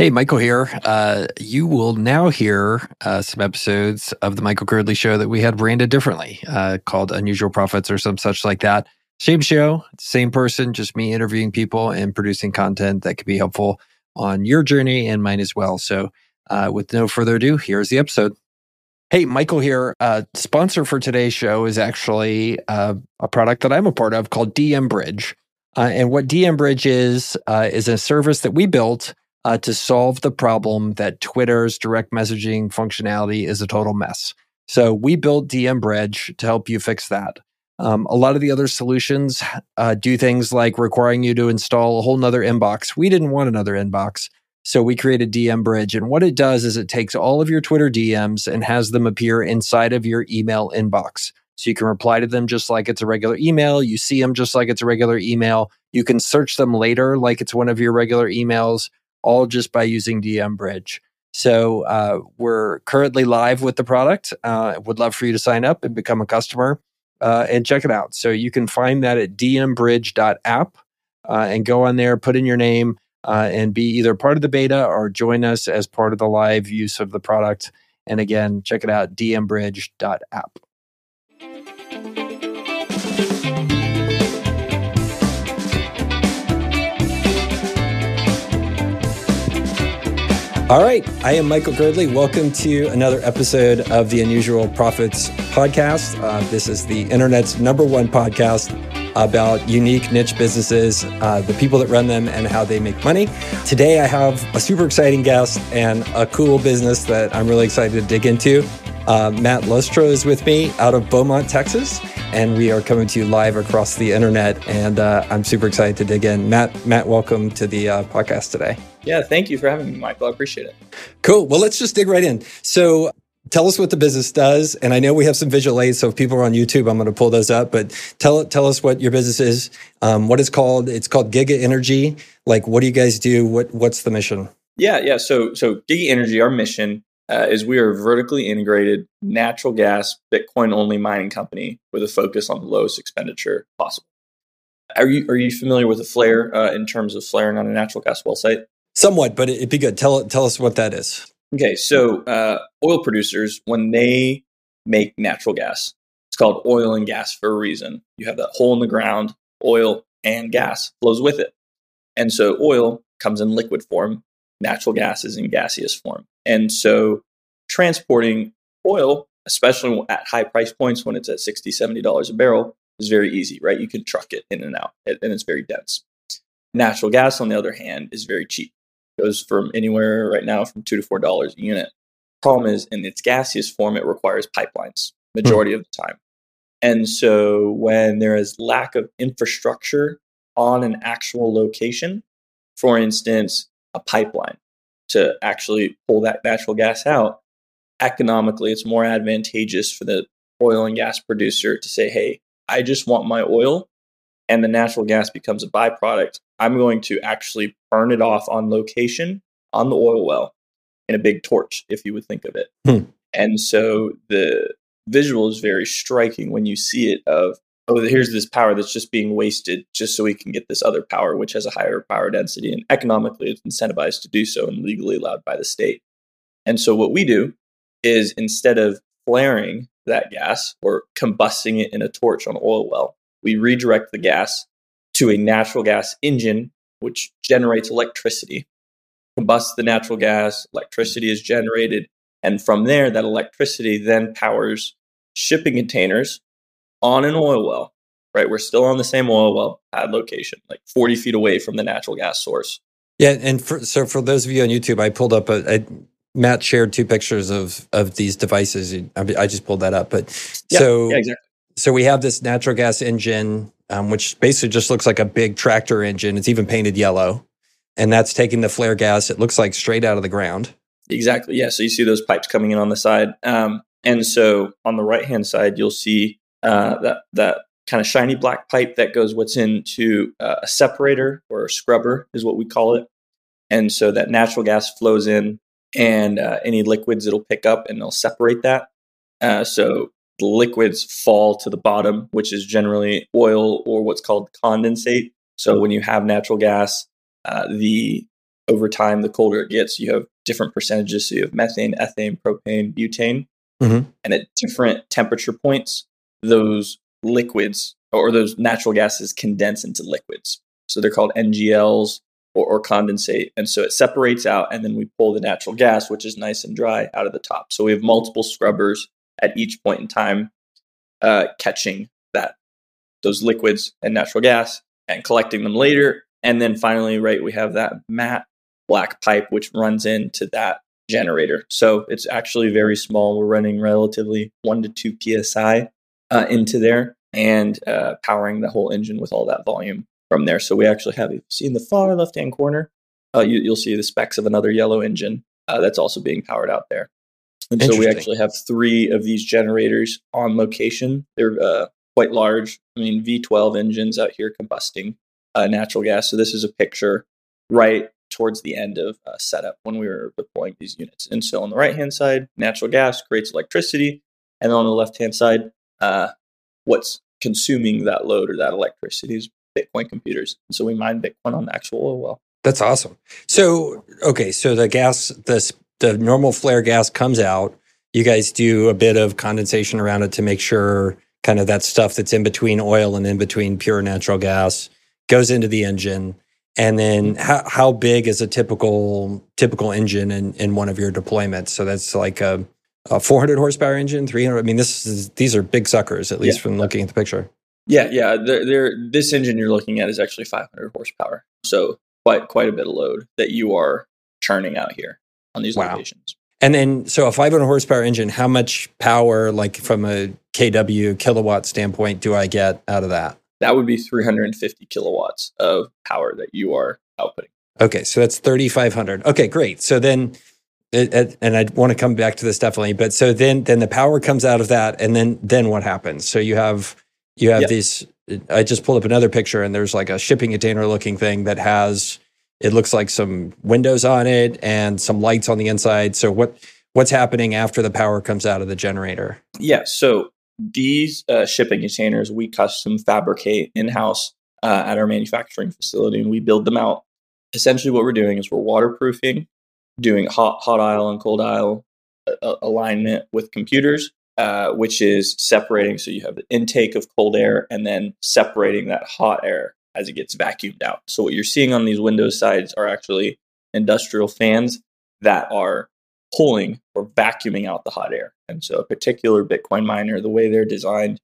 Hey, Michael here. Uh, you will now hear uh, some episodes of the Michael Girdley show that we had branded differently, uh, called Unusual Profits or some such like that. Same show, same person, just me interviewing people and producing content that could be helpful on your journey and mine as well. So, uh, with no further ado, here's the episode. Hey, Michael here. Uh, sponsor for today's show is actually uh, a product that I'm a part of called DM Bridge. and what DM Bridge is, is a service that we built uh, to solve the problem that Twitter's direct messaging functionality is a total mess. So we built DM Bridge to help you fix that. Um, a lot of the other solutions uh, do things like requiring you to install a whole nother inbox. We didn't want another inbox. So we created DM Bridge. And what it does is it takes all of your Twitter DMs and has them appear inside of your email inbox. So you can reply to them just like it's a regular email. You see them just like it's a regular email. You can search them later like it's one of your regular emails all just by using DM Bridge. So uh, we're currently live with the product. Uh, would love for you to sign up and become a customer uh, and check it out. So you can find that at dmbridge.app uh, and go on there, put in your name, uh, and be either part of the beta or join us as part of the live use of the product. And again, check it out, dmbridge.app. All right. I am Michael Girdley. Welcome to another episode of the Unusual Profits podcast. Uh, this is the internet's number one podcast about unique niche businesses, uh, the people that run them, and how they make money. Today, I have a super exciting guest and a cool business that I'm really excited to dig into. Uh, Matt Lohstroh is with me out of Beaumont, Texas, and we are coming to you live across the internet. And uh, I'm super excited to dig in. Matt, Matt, welcome to the uh, podcast today. Yeah, thank you for having me, Michael. I appreciate it. Cool. Well, let's just dig right in. So, tell us what the business does. And I know we have some visual aids, so if people are on YouTube, I'm going to pull those up. But tell tell us what your business is, um, what it's called. It's called Giga Energy. Like, what do you guys do? What what's the mission? Yeah, yeah. So so Giga Energy, our mission uh, is we are a vertically integrated natural gas Bitcoin only mining company with a focus on the lowest expenditure possible. Are you are you familiar with a flare uh, in terms of flaring on a natural gas well site? Somewhat, but it'd be good. Tell tell us what that is. Okay, so uh, oil producers when they make natural gas, it's called oil and gas for a reason. You have that hole in the ground, oil and gas flows with it, and so oil comes in liquid form, natural gas is in gaseous form, and so transporting oil, especially at high price points when it's at 60 70 dollars a barrel, is very easy, right? You can truck it in and out, and it's very dense. Natural gas, on the other hand, is very cheap goes from anywhere right now from two to four dollars a unit. Problem is, in its gaseous form, it requires pipelines majority of the time. And so, when there is lack of infrastructure on an actual location, for instance, a pipeline to actually pull that natural gas out, economically, it's more advantageous for the oil and gas producer to say, hey, I just want my oil and the natural gas becomes a byproduct, I'm going to actually burn it off on location on the oil well in a big torch, if you would think of it. Hmm. And so the visual is very striking when you see it of, oh, here's this power that's just being wasted just so we can get this other power, which has a higher power density. And economically, it's incentivized to do so and legally allowed by the state. And so what we do is instead of flaring that gas or combusting it in a torch on an oil well, we redirect the gas to a natural gas engine, which generates electricity, combusts the natural gas, electricity is generated. And from there, that electricity then powers shipping containers on an oil well, right? We're still on the same oil well pad location, like 40 feet away from the natural gas source. Yeah. And for, so for those of you on YouTube, I pulled up a, a Matt shared two pictures of, of these devices. I, I just pulled that up, but yeah, so yeah, exactly so we have this natural gas engine, um, which basically just looks like a big tractor engine. It's even painted yellow, and that's taking the flare gas. It looks like straight out of the ground. Exactly. Yeah. So you see those pipes coming in on the side, um, and so on the right hand side, you'll see uh, that that kind of shiny black pipe that goes what's into uh, a separator or a scrubber is what we call it. And so that natural gas flows in, and uh, any liquids it'll pick up and they'll separate that. Uh, so the liquids fall to the bottom, which is generally oil or what's called condensate. So when you have natural gas, uh, the over time, the colder it gets, you have different percentages. So you have methane, ethane, propane, butane. Mhm. And at different temperature points, those liquids or those natural gases condense into liquids. So they're called NGLs or, or condensate. And so it separates out, and then we pull the natural gas, which is nice and dry, out of the top. So we have multiple scrubbers at each point in time uh, catching that those liquids and natural gas and collecting them later. And then finally, right, we have that matte black pipe which runs into that generator. So it's actually very small. We're running relatively one to two psi uh, into there and uh, powering the whole engine with all that volume from there. So we actually have, you see in the far left hand corner, uh, you, you'll see the specs of another yellow engine uh, that's also being powered out there. And so we actually have three of these generators on location. They're uh, quite large. I mean, V12 engines out here combusting uh, natural gas. So this is a picture right towards the end of uh, setup when we were deploying these units. And so on the right hand side, natural gas creates electricity, and on the left hand side, uh, what's consuming that load or that electricity is Bitcoin computers. And so we mine Bitcoin on the actual oil well. That's awesome. So, okay, so the gas, the s- the normal flare gas comes out. You guys do a bit of condensation around it to make sure kind of that stuff that's in between oil and in between pure natural gas goes into the engine. And then how, how big is a typical typical engine in, in one of your deployments? So that's like a, a 400 horsepower engine, 300. I mean, this is these are big suckers, at least Yeah. from looking at the picture. Yeah, yeah. They're, they're, this engine you're looking at is actually 500 horsepower. So quite quite a bit of load that you are churning out here on these Wow. locations. And then, so a 500 horsepower engine, how much power, like from a kW kilowatt standpoint, do I get out of that? That would be 350 kilowatts of power that you are outputting. Okay, so that's 3,500. Okay, great. So then, it, it- and I want to come back to this definitely, but so then, then the power comes out of that, and then, then what happens? So you have, you have Yep. these. I just pulled up another picture, and there's like a shipping container looking thing that has, it looks like some windows on it and some lights on the inside. So what, what's happening after the power comes out of the generator? Yeah. So these uh, shipping containers we custom fabricate in house uh, at our manufacturing facility, and we build them out. Essentially, what we're doing is we're waterproofing, doing hot hot aisle and cold aisle uh, uh, alignment with computers, uh, which is separating. So you have the intake of cold air, and then separating that hot air as it gets vacuumed out. So what you're seeing on these windows sides are actually industrial fans that are pulling or vacuuming out the hot air. And so, a particular Bitcoin miner, the way they're designed,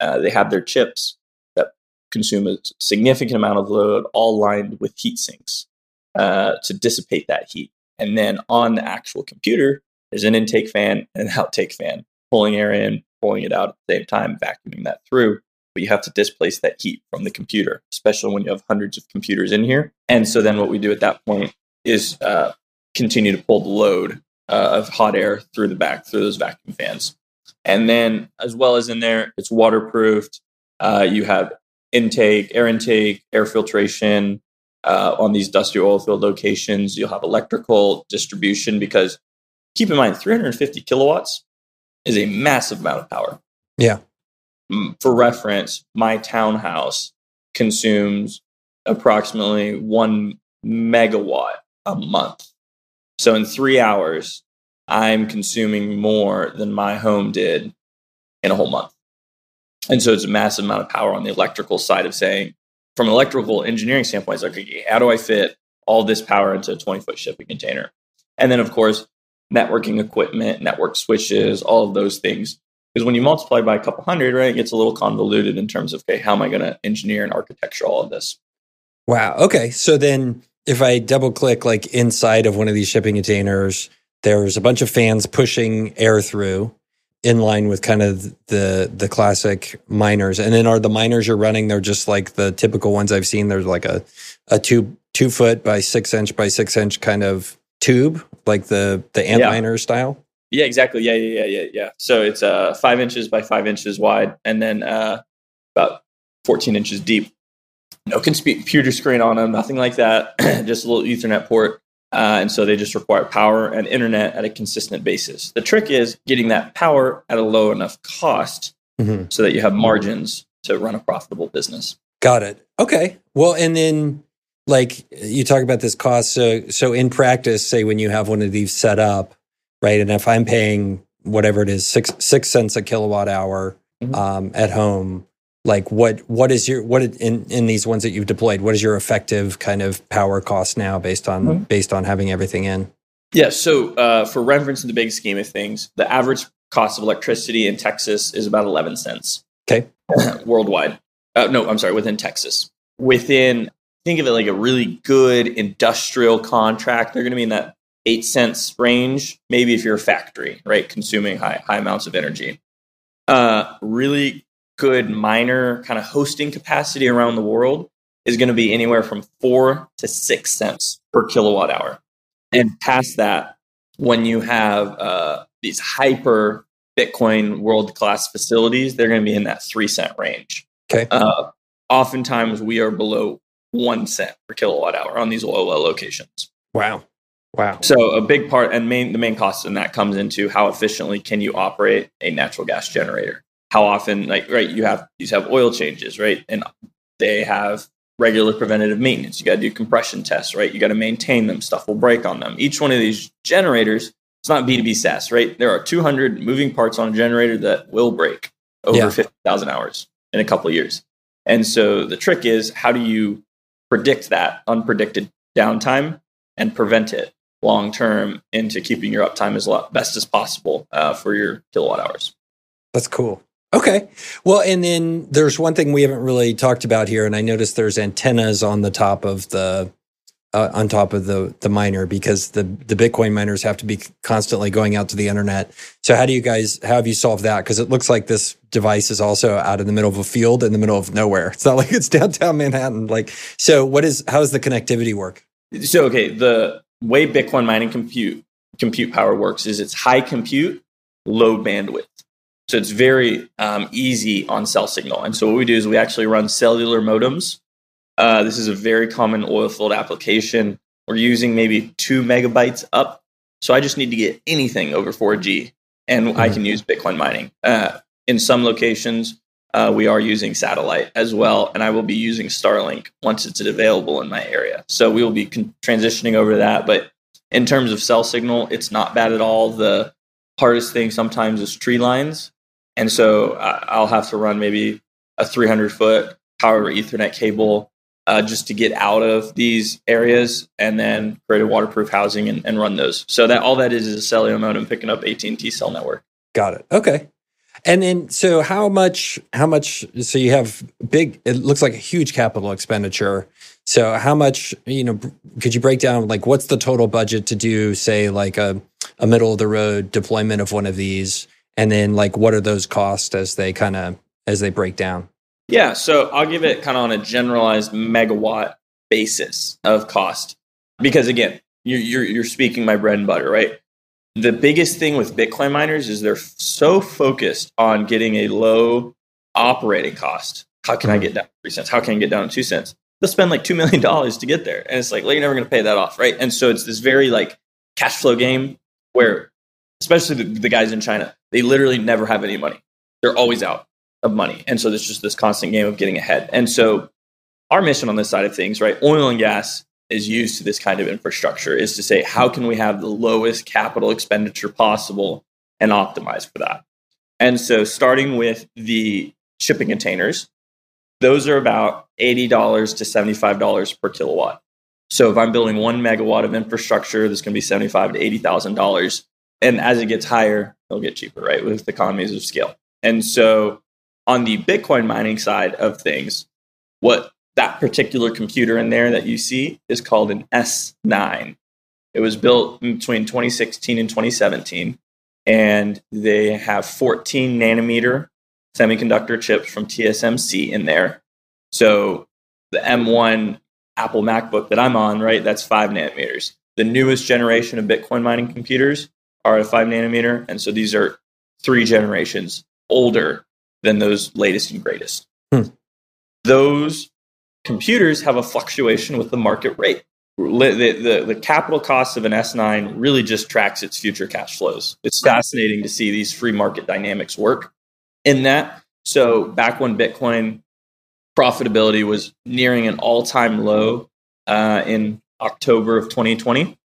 uh, they have their chips that consume a significant amount of load, all lined with heat sinks uh, to dissipate that heat. And then on the actual computer, there's an intake fan and an outtake fan, pulling air in, pulling it out at the same time, vacuuming that through. But you have to displace that heat from the computer, especially when you have hundreds of computers in here. And so then what we do at that point is uh, continue to pull the load uh, of hot air through the back through those vacuum fans. And then, as well as in there, it's waterproofed. Uh, you have intake, air intake, air filtration uh, on these dusty oil field locations. You'll have electrical distribution because keep in mind, 350 kilowatts is a massive amount of power. Yeah. Mm, For reference, my townhouse consumes approximately one megawatt a month. So in three hours, I'm consuming more than my home did in a whole month. And so it's a massive amount of power on the electrical side of saying, from an electrical engineering standpoint, it's like, okay, how do I fit all this power into a 20 foot shipping container? And then, of course, networking equipment, network switches, all of those things. Because when you multiply by a couple hundred, right, it gets a little convoluted in terms of, okay, how am I going to engineer and architecture all of this? Wow. Okay. So then if I double click like inside of one of these shipping containers, there's a bunch of fans pushing air through in line with kind of the the classic miners. And then are the miners you're running, they're just like the typical ones I've seen. There's like a a two two foot by six inch by six inch kind of tube, like the the ant Yeah. miner style. Yeah, exactly. Yeah, yeah, yeah, yeah, yeah. So it's uh, five inches by five inches wide, and then uh, about 14 inches deep. No computer screen on them, nothing like that. just a little Ethernet port. Uh, and so they just require power and internet at a consistent basis. The trick is getting that power at a low enough cost Mhm. so that you have margins to run a profitable business. Got it. Okay. Well, and then like you talk about this cost. So, so in practice, say when you have one of these set up, right? And if I'm paying whatever it is, six six cents a kilowatt hour mm-hmm. um, at home, like what what is your what in in these ones that you've deployed? What is your effective kind of power cost now based on mm-hmm. based on having everything in? Yeah. So uh, for reference in the big scheme of things, the average cost of electricity in Texas is about eleven cents. Okay. worldwide. Uh, no, I'm sorry, within Texas. Within, think of it like a really good industrial contract. They're going to be in that eight cents range. Maybe if you're a factory, right, consuming high high amounts of energy. Uh, really good miner kind of hosting capacity around the world is going to be anywhere from four to six cents per kilowatt hour. And past that, when you have uh, these hyper Bitcoin world class facilities, they're going to be in that three cent range. Okay. Uh, oftentimes we are below one cent per kilowatt hour on these oil well locations. Wow. Wow. So a big part and main the main cost in that comes into how efficiently can you operate a natural gas generator? How often, like right, you have you have oil changes, right? And they have regular preventative maintenance. You got to do compression tests, right? You got to maintain them. Stuff will break on them. Each one of these generators, it's not B2B SaaS, right? There are 200 moving parts on a generator that will break over yeah. 50,000 hours in a couple of years. And so the trick is how do you predict that unpredicted downtime and prevent it long term into keeping your uptime as best as possible uh, for your kilowatt hours. That's cool. Okay. Well, and then there's one thing we haven't really talked about here, and I noticed there's antennas on the top of the uh, on top of the the miner because the the Bitcoin miners have to be constantly going out to the internet. So how do you guys how have you solved that? Because it looks like this device is also out in the middle of a field in the middle of nowhere. It's not like it's downtown Manhattan. Like so, what is how does the connectivity work? So okay, the way Bitcoin mining compute compute power works is it's high compute, low bandwidth. So it's very um, easy on cell signal. And so what we do is we actually run cellular modems. Uh, this is a very common oil field application. We're using maybe two megabytes up. So I just need to get anything over 4G and mm-hmm. I can use Bitcoin mining. Uh, in some locations, uh, we are using satellite as well, and I will be using Starlink once it's available in my area. So we will be con- transitioning over to that. But in terms of cell signal, it's not bad at all. The hardest thing sometimes is tree lines, and so I'll have to run maybe a 300 foot power Ethernet cable uh, just to get out of these areas, and then create a waterproof housing and, and run those. So that all that is is a cellular modem picking up AT&T cell network. Got it. Okay. And then, so how much, how much, so you have big, it looks like a huge capital expenditure. So how much, you know, could you break down like what's the total budget to do, say, like a, a middle of the road deployment of one of these? And then like what are those costs as they kind of, as they break down? Yeah. So I'll give it kind of on a generalized megawatt basis of cost. Because again, you're, you're, you're speaking my bread and butter, right? The biggest thing with Bitcoin miners is they're so focused on getting a low operating cost. How can I mm-hmm. get down three cents? How can I get down to two cents? They'll spend like two million dollars to get there, and it's like, well, you're never going to pay that off, right? And so it's this very like cash flow game where, especially the, the guys in China, they literally never have any money. They're always out of money, and so there's just this constant game of getting ahead. And so our mission on this side of things, right? Oil and gas is used to this kind of infrastructure is to say how can we have the lowest capital expenditure possible and optimize for that? And so starting with the shipping containers those are about $80 to $75 per kilowatt. So if i'm building one megawatt of infrastructure that's going to be 75 to $80000 and as it gets higher it'll get cheaper right with economies of scale. And so on the bitcoin mining side of things what that particular computer in there that you see is called an S9. It was built between 2016 and 2017, and they have 14 nanometer semiconductor chips from TSMC in there. So the M1 Apple MacBook that I'm on, right, that's five nanometers. The newest generation of Bitcoin mining computers are at five nanometer, and so these are three generations older than those latest and greatest. Hmm. Those computers have a fluctuation with the market rate. The, the, the, capital cost of an S9 really just tracks its future cash flows. It's fascinating to see these free market dynamics work in that. So, back when Bitcoin profitability was nearing an all time low, uh, in October of 2020,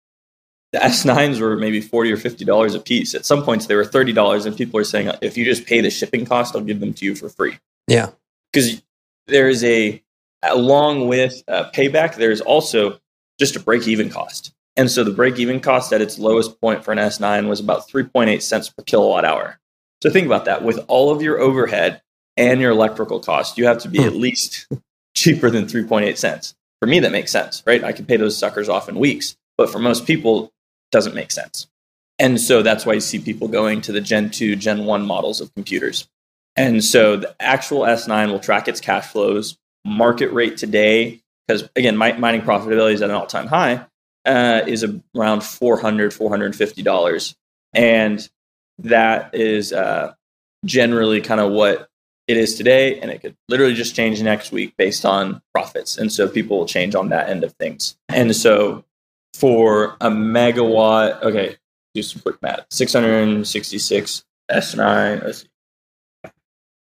the S9s were maybe 40 or $50 a piece. At some points, they were $30, and people are saying, if you just pay the shipping cost, I'll give them to you for free. Yeah. Because there is a, along with uh, payback, there's also just a break even cost. And so the break even cost at its lowest point for an S9 was about 3.8 cents per kilowatt hour. So think about that. With all of your overhead and your electrical cost, you have to be hmm. at least cheaper than 3.8 cents. For me, that makes sense, right? I can pay those suckers off in weeks. But for most people, doesn't make sense. And so that's why you see people going to the Gen 2, Gen 1 models of computers. And so the actual S9 will track its cash flows, market rate today, because again, mining profitability is at an all time high, uh, is around $400, $450. And that is uh, generally kind of what it is today. And it could literally just change next week based on profits. And so people will change on that end of things. And so for a megawatt, okay, do some quick math 666 S9,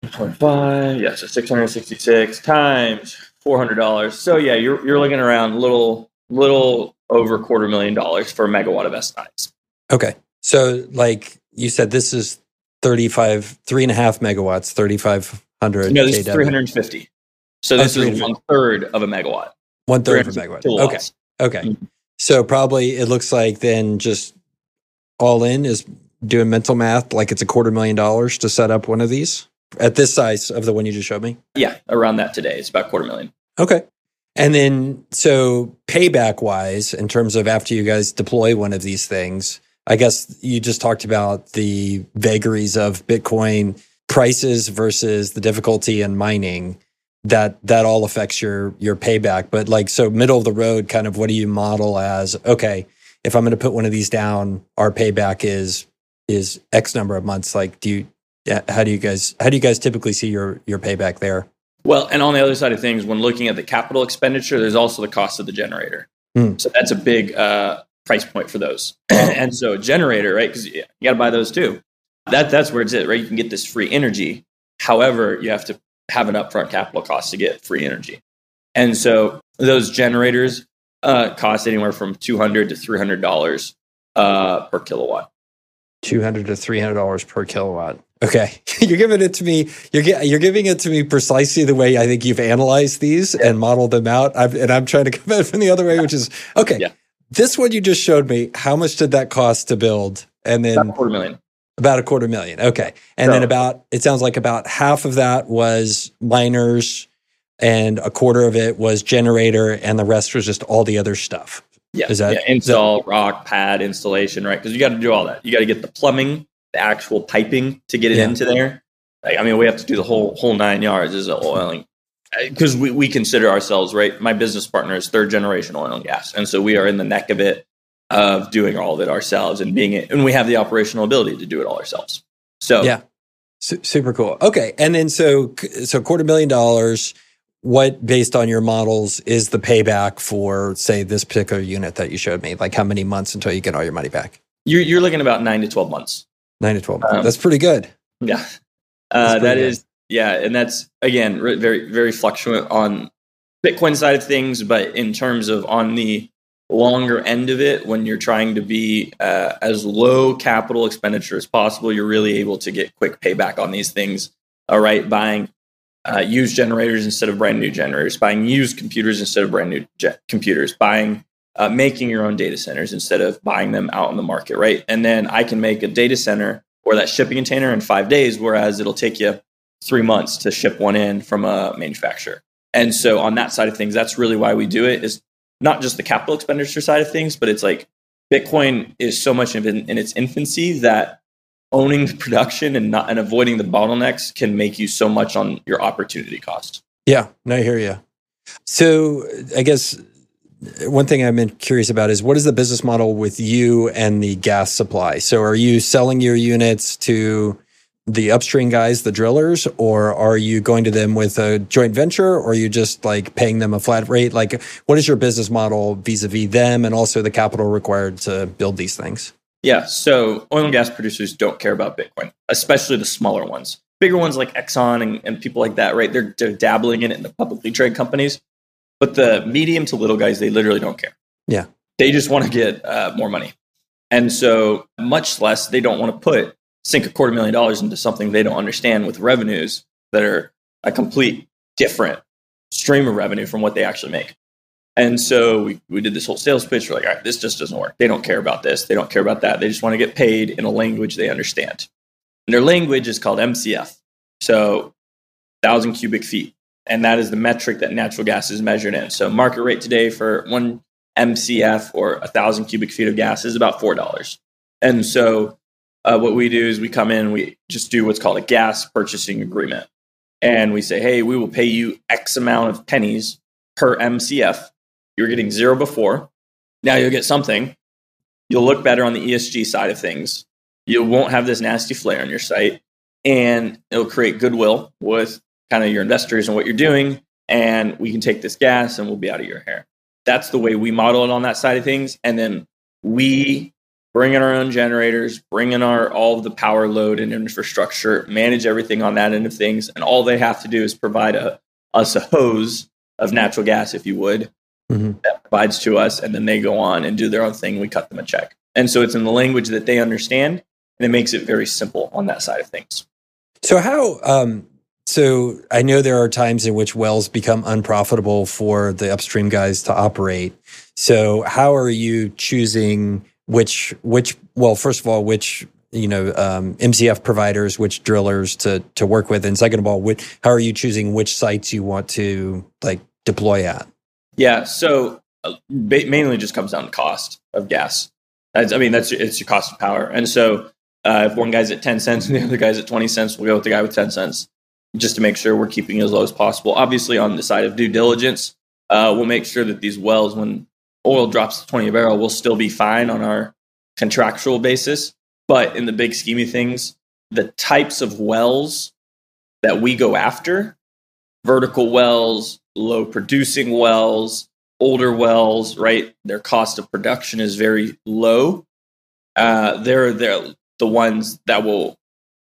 2.5. Yeah, so 666 times $400. So yeah, you're, you're looking around little, little over quarter million dollars for a megawatt of S9s. Okay. So like you said, this is 35, three and a half megawatts, 3,500. No, this KW. is 350. So oh, this oh, is one third of a megawatt. One third of a megawatt. Kilowatts. Okay. Okay. Mm-hmm. So probably it looks like then just all in is doing mental math, like it's a quarter million dollars to set up one of these at this size of the one you just showed me. Yeah, around that today. It's about quarter million. Okay. And then, so payback wise, in terms of after you guys deploy one of these things, I guess you just talked about the vagaries of Bitcoin prices versus the difficulty in mining. That that all affects your your payback. But like, so middle of the road, kind of, what do you model as? Okay, if I'm going to put one of these down, our payback is is X number of months. Like, do you? Yeah, how do you guys how do you guys typically see your your payback there? Well, and on the other side of things, when looking at the capital expenditure, there's also the cost of the generator. Mm. So that's a big uh, price point for those. and so generator, right? Because you got to buy those too. That that's where it's at, right? You can get this free energy. However, you have to have an upfront capital cost to get free energy. And so those generators uh, cost anywhere from two hundred to three hundred dollars uh, per kilowatt. Two hundred to three hundred dollars per kilowatt. Okay, you're giving it to me. You're you're giving it to me precisely the way I think you've analyzed these and modeled them out. I've, and I'm trying to come at it from the other way, which is okay. Yeah. This one you just showed me. How much did that cost to build? And then about a quarter million. About a quarter million. Okay, and so, then about it sounds like about half of that was miners, and a quarter of it was generator, and the rest was just all the other stuff. Yeah, is that yeah, install, that, rock, pad, installation, right? Because you got to do all that. You got to get the plumbing the actual piping to get it yeah. into there. Like, I mean, we have to do the whole whole nine yards as oiling uh, because we, we consider ourselves right. My business partner is third generation oil and gas, and so we are in the neck of it of doing all of it ourselves and being it, and we have the operational ability to do it all ourselves. So yeah, Su- super cool. Okay, and then so so quarter million dollars. What, based on your models, is the payback for, say, this particular unit that you showed me? Like, how many months until you get all your money back? You're, you're looking about nine to twelve months. Nine to 12. Um, that's pretty good. Yeah. Uh, that good. is, yeah. And that's, again, very, very fluctuant on Bitcoin side of things. But in terms of on the longer end of it, when you're trying to be uh, as low capital expenditure as possible, you're really able to get quick payback on these things. All right. Buying uh, used generators instead of brand new generators, buying used computers instead of brand new je- computers, buying uh, making your own data centers instead of buying them out in the market, right? And then I can make a data center or that shipping container in five days, whereas it'll take you three months to ship one in from a manufacturer. And so on that side of things, that's really why we do it is not just the capital expenditure side of things, but it's like Bitcoin is so much in, in its infancy that owning the production and not and avoiding the bottlenecks can make you so much on your opportunity cost. Yeah, no, I hear you. So I guess one thing I'm curious about is what is the business model with you and the gas supply? So are you selling your units to the upstream guys, the drillers, or are you going to them with a joint venture or are you just like paying them a flat rate? Like what is your business model vis-a-vis them and also the capital required to build these things? Yeah. So oil and gas producers don't care about Bitcoin, especially the smaller ones. Bigger ones like Exxon and, and people like that, right? They're, they're dabbling in it in the publicly traded companies But the medium to little guys, they literally don't care. Yeah. They just want to get uh, more money. And so, much less, they don't want to put sink a quarter million dollars into something they don't understand with revenues that are a complete different stream of revenue from what they actually make. And so we, we did this whole sales pitch. We're like, all right, this just doesn't work. They don't care about this. They don't care about that. They just want to get paid in a language they understand. And their language is called MCF. So, 1,000 cubic feet. And that is the metric that natural gas is measured in. So, market rate today for one MCF or a 1,000 cubic feet of gas is about $4. And so, uh, what we do is we come in, we just do what's called a gas purchasing agreement. And we say, hey, we will pay you X amount of pennies per MCF. You're getting zero before. Now you'll get something. You'll look better on the ESG side of things. You won't have this nasty flare on your site. And it'll create goodwill with kind of your investors and what you're doing. And we can take this gas and we'll be out of your hair. That's the way we model it on that side of things. And then we bring in our own generators, bring in our all of the power load and infrastructure, manage everything on that end of things, and all they have to do is provide a, us a hose of natural gas, if you would, mm-hmm. that provides to us, and then they go on and do their own thing. We cut them a check, and so it's in the language that they understand, and it makes it very simple on that side of things. So how? Um, so I know there are times in which wells become unprofitable for the upstream guys to operate. So how are you choosing? which which well first of all which you know um, MCF providers, which drillers to to work with, and second of all, which, how are you choosing which sites you want to like deploy at? Yeah, so uh, mainly just comes down to cost of gas. That's, I mean, that's it's your cost of power, and so uh, if one guy's at ten cents and the other guy's at twenty cents, we'll go with the guy with ten cents, just to make sure we're keeping as low as possible. Obviously, on the side of due diligence, uh, we'll make sure that these wells, when oil drops to 20 a barrel, we'll still be fine on our contractual basis. But in the big scheme of things, the types of wells that we go after vertical wells, low producing wells, older wells, right? Their cost of production is very low. Uh, they're, they're the ones that will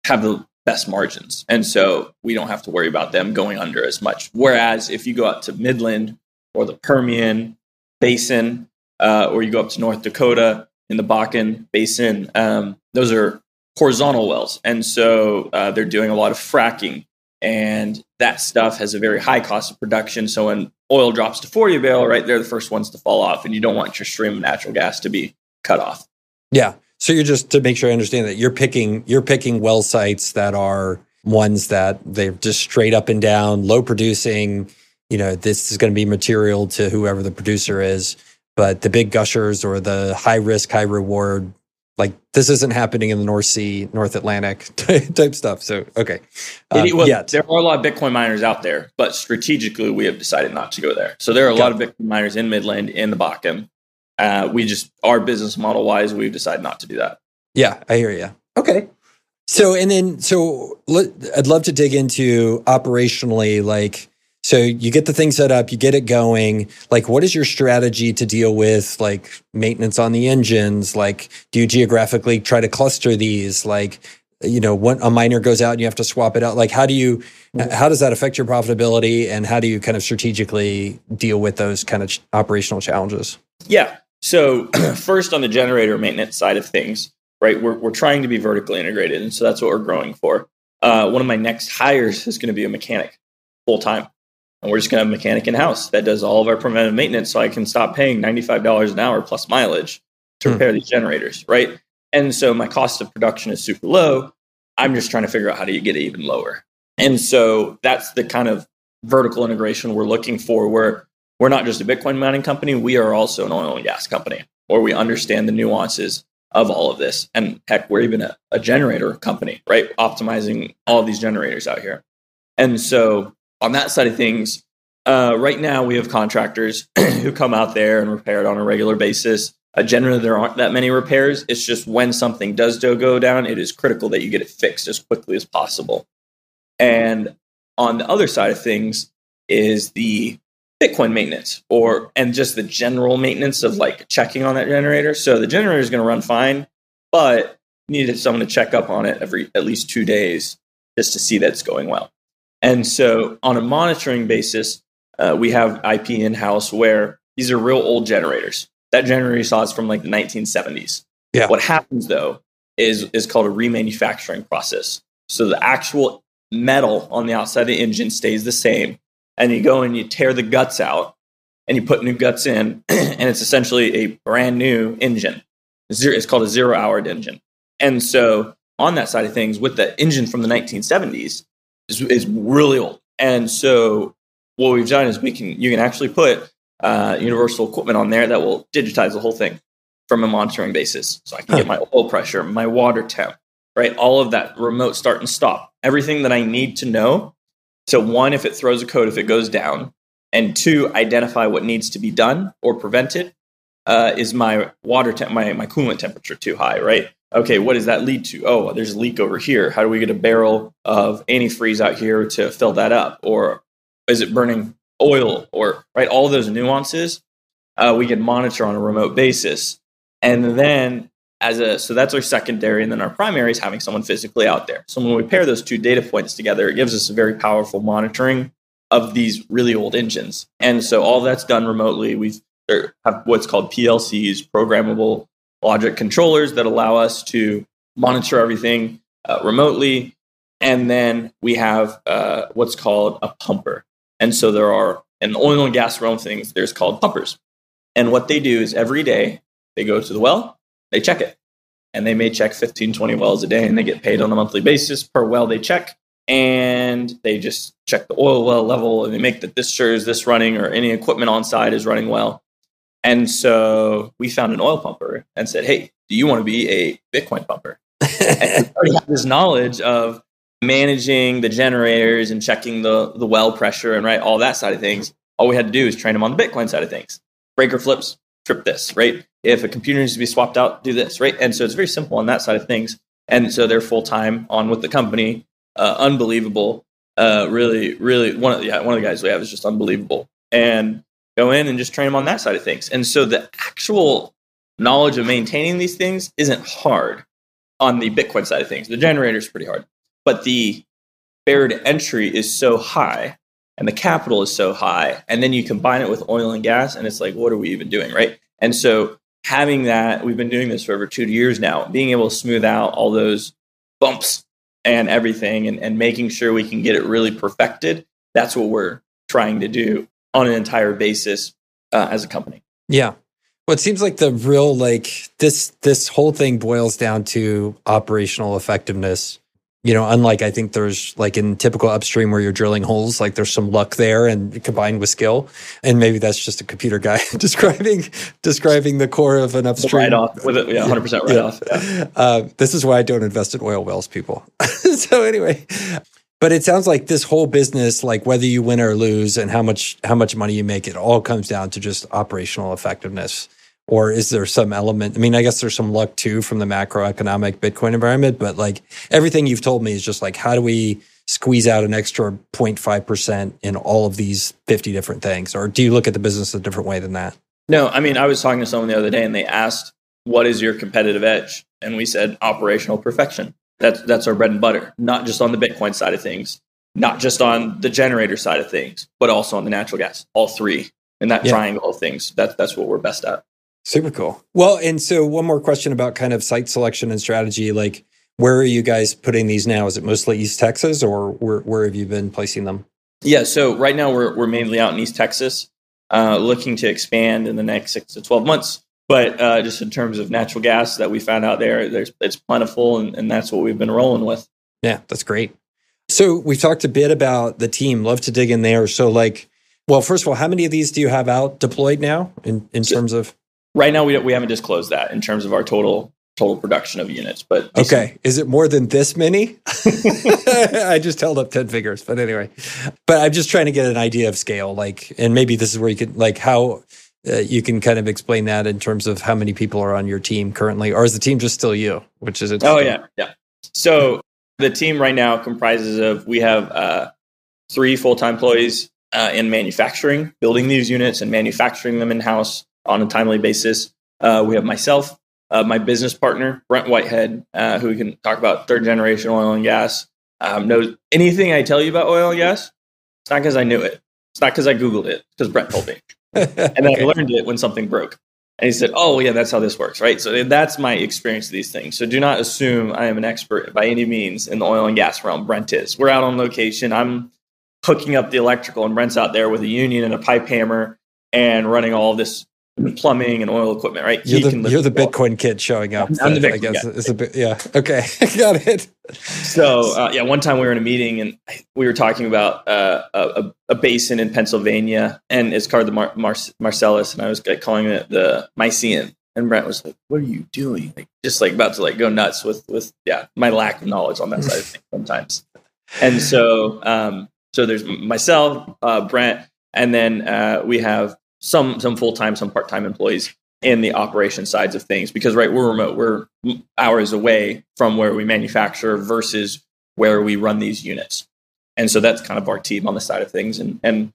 have the best margins. And so we don't have to worry about them going under as much. Whereas if you go out to Midland or the Permian Basin, uh, or you go up to North Dakota in the Bakken Basin. Um, those are horizontal wells, and so uh, they're doing a lot of fracking, and that stuff has a very high cost of production. So when oil drops to 40 a barrel, right, they're the first ones to fall off, and you don't want your stream of natural gas to be cut off. Yeah. So you're just to make sure I understand that you're picking you're picking well sites that are ones that they're just straight up and down, low producing, you know, this is going to be material to whoever the producer is. But the big gushers or the high risk, high reward, like this isn't happening in the North Sea, North Atlantic type stuff. So, okay. Um, it, well, yet. There are a lot of Bitcoin miners out there, but strategically, we have decided not to go there. So, there are a Got lot it. of Bitcoin miners in Midland, in the Bakken. Uh, we just, our business model wise, we've decided not to do that. Yeah, I hear you. Okay. So, and then, so I'd love to dig into operationally, like, so you get the thing set up, you get it going. Like, what is your strategy to deal with like maintenance on the engines? Like, do you geographically try to cluster these? Like, you know, when a miner goes out and you have to swap it out. Like, how do you, how does that affect your profitability? And how do you kind of strategically deal with those kind of operational challenges? Yeah. So, first on the generator maintenance side of things, right, we're, we're trying to be vertically integrated. And so that's what we're growing for. Uh, one of my next hires is going to be a mechanic full time and we're just going to have a mechanic in house that does all of our preventive maintenance so I can stop paying $95 an hour plus mileage to hmm. repair these generators, right? And so my cost of production is super low. I'm just trying to figure out how do you get it even lower. And so that's the kind of vertical integration we're looking for where we're not just a Bitcoin mining company, we are also an oil and gas company or we understand the nuances of all of this. And heck, we're even a, a generator company, right? Optimizing all these generators out here. And so on that side of things, uh, right now we have contractors who come out there and repair it on a regular basis. Uh, generally, there aren't that many repairs. It's just when something does go down, it is critical that you get it fixed as quickly as possible. And on the other side of things is the Bitcoin maintenance or and just the general maintenance of like checking on that generator. So the generator is going to run fine, but you need someone to check up on it every at least two days just to see that it's going well. And so, on a monitoring basis, uh, we have IP in house where these are real old generators. That generator you saw is from like the 1970s. Yeah. What happens though is is called a remanufacturing process. So the actual metal on the outside of the engine stays the same, and you go and you tear the guts out, and you put new guts in, and it's essentially a brand new engine. It's called a zero hour engine. And so on that side of things, with the engine from the 1970s, is, is really old. And so what we've done is we can you can actually put uh, universal equipment on there that will digitize the whole thing from a monitoring basis. So I can get my oil pressure, my water temp, right? All of that remote start and stop. Everything that I need to know. So one, if it throws a code, if it goes down, and two, identify what needs to be done or prevented. Uh, is my water temp, my, my coolant temperature too high, right? Okay, what does that lead to? Oh, there's a leak over here. How do we get a barrel of antifreeze out here to fill that up? Or is it burning oil? Or right, all those nuances uh, we can monitor on a remote basis. And then as a so that's our secondary, and then our primary is having someone physically out there. So when we pair those two data points together, it gives us a very powerful monitoring of these really old engines. And so all that's done remotely. We have what's called PLCs, programmable logic controllers, that allow us to monitor everything uh, remotely. And then we have uh, what's called a pumper. And so there are, in the oil and gas realm things, there's called pumpers. And what they do is every day they go to the well, they check it. And they may check 15, 20 wells a day and they get paid on a monthly basis per well they check and they just check the oil well level and they make that this sure is this running or any equipment on site is running well. And so we found an oil pumper and said, Hey, do you want to be a Bitcoin pumper? and we have this knowledge of managing the generators and checking the, the well pressure and right, all that side of things. All we had to do is train them on the Bitcoin side of things. Breaker flips, trip this, right? If a computer needs to be swapped out, do this, right? And so it's very simple on that side of things. And so they're full time on with the company uh, unbelievable. Uh, really, really one of yeah one of the guys we have is just unbelievable, and go in and just train them on that side of things. And so the actual knowledge of maintaining these things isn't hard on the Bitcoin side of things. The generator is pretty hard, but the barrier to entry is so high and the capital is so high. And then you combine it with oil and gas, and it's like, what are we even doing, right? And so having that, we've been doing this for over two years now, being able to smooth out all those bumps and everything and, and making sure we can get it really perfected. That's what we're trying to do on an entire basis uh, as a company. Yeah. Well, it seems like the real like this this whole thing boils down to operational effectiveness you know, unlike I think there's like in typical upstream where you're drilling holes, like there's some luck there and combined with skill. And maybe that's just a computer guy describing describing the core of an upstream. Right off with it, yeah, 100% right yeah. off. Yeah. Uh, this is why I don't invest in oil wells, people. so anyway, but it sounds like this whole business, like whether you win or lose and how much how much money you make, it all comes down to just operational effectiveness or is there some element? I mean, I guess there's some luck too from the macroeconomic Bitcoin environment, but like everything you've told me is just like, how do we squeeze out an extra 0.5% in all of these 50 different things? Or do you look at the business a different way than that? No, I mean, I was talking to someone the other day and they asked, what is your competitive edge? And we said operational perfection. That's, that's our bread and butter, not just on the Bitcoin side of things, not just on the generator side of things, but also on the natural gas, all three. And that yeah. triangle of things, that's, that's what we're best at. Super cool. Well, and so one more question about kind of site selection and strategy. Like, where are you guys putting these now? Is it mostly East Texas, or where, where have you been placing them? Yeah, so right now we're we're mainly out in East Texas, uh, looking to expand in the next six to twelve months. But uh, just in terms of natural gas that we found out there, there's it's plentiful, and, and that's what we've been rolling with. Yeah, that's great. So we've talked a bit about the team. Love to dig in there. So, like, well, first of all, how many of these do you have out deployed now in in so, terms of? Right now, we we haven't disclosed that in terms of our total total production of units. But okay, is it more than this many? I just held up ten figures, but anyway. But I'm just trying to get an idea of scale, like, and maybe this is where you could like how. Uh, you can kind of explain that in terms of how many people are on your team currently, or is the team just still you? Which is oh yeah, yeah. So the team right now comprises of we have uh, three full time employees uh, in manufacturing, building these units and manufacturing them in house on a timely basis. Uh, we have myself, uh, my business partner, Brent Whitehead, uh, who we can talk about third generation oil and gas. Um, knows anything I tell you about oil and gas? It's not because I knew it. It's not because I Googled it, because Brent told me. And then Okay. I learned it when something broke. And he said, Oh, yeah, that's how this works, right? So that's my experience of these things. So do not assume I am an expert by any means in the oil and gas realm. Brent is. We're out on location. I'm hooking up the electrical, and Brent's out there with a union and a pipe hammer and running all this plumbing and oil equipment, right? You're He the, you're the. Bitcoin kid showing up. I'm the I Bitcoin guess guy. it's a bit. Yeah. Okay. Got it. So uh, yeah, one time we were in a meeting and we were talking about uh, a, a basin in Pennsylvania, and it's called the Mar- Mar- Marcellus, and I was calling it the Mycenaean. And Brent was like, "What are you doing?" Like, just like about to like go nuts with with yeah my lack of knowledge on that side of things sometimes. And so um, so there's myself, uh, Brent, and then uh, we have some some full time, some part time employees in the operation sides of things because right we're remote we're hours away from where we manufacture versus where we run these units and so that's kind of our team on the side of things and and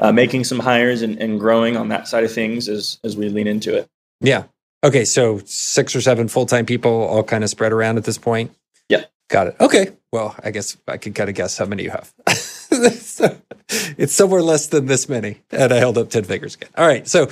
uh, making some hires and, and growing on that side of things as as we lean into it Yeah. Okay. So six or seven full time people all kind of spread around at this point. Yeah. Got it. Okay. Well, I guess I could kind of guess how many you have. it's somewhere less than this many. And I held up 10 fingers again. All right. So,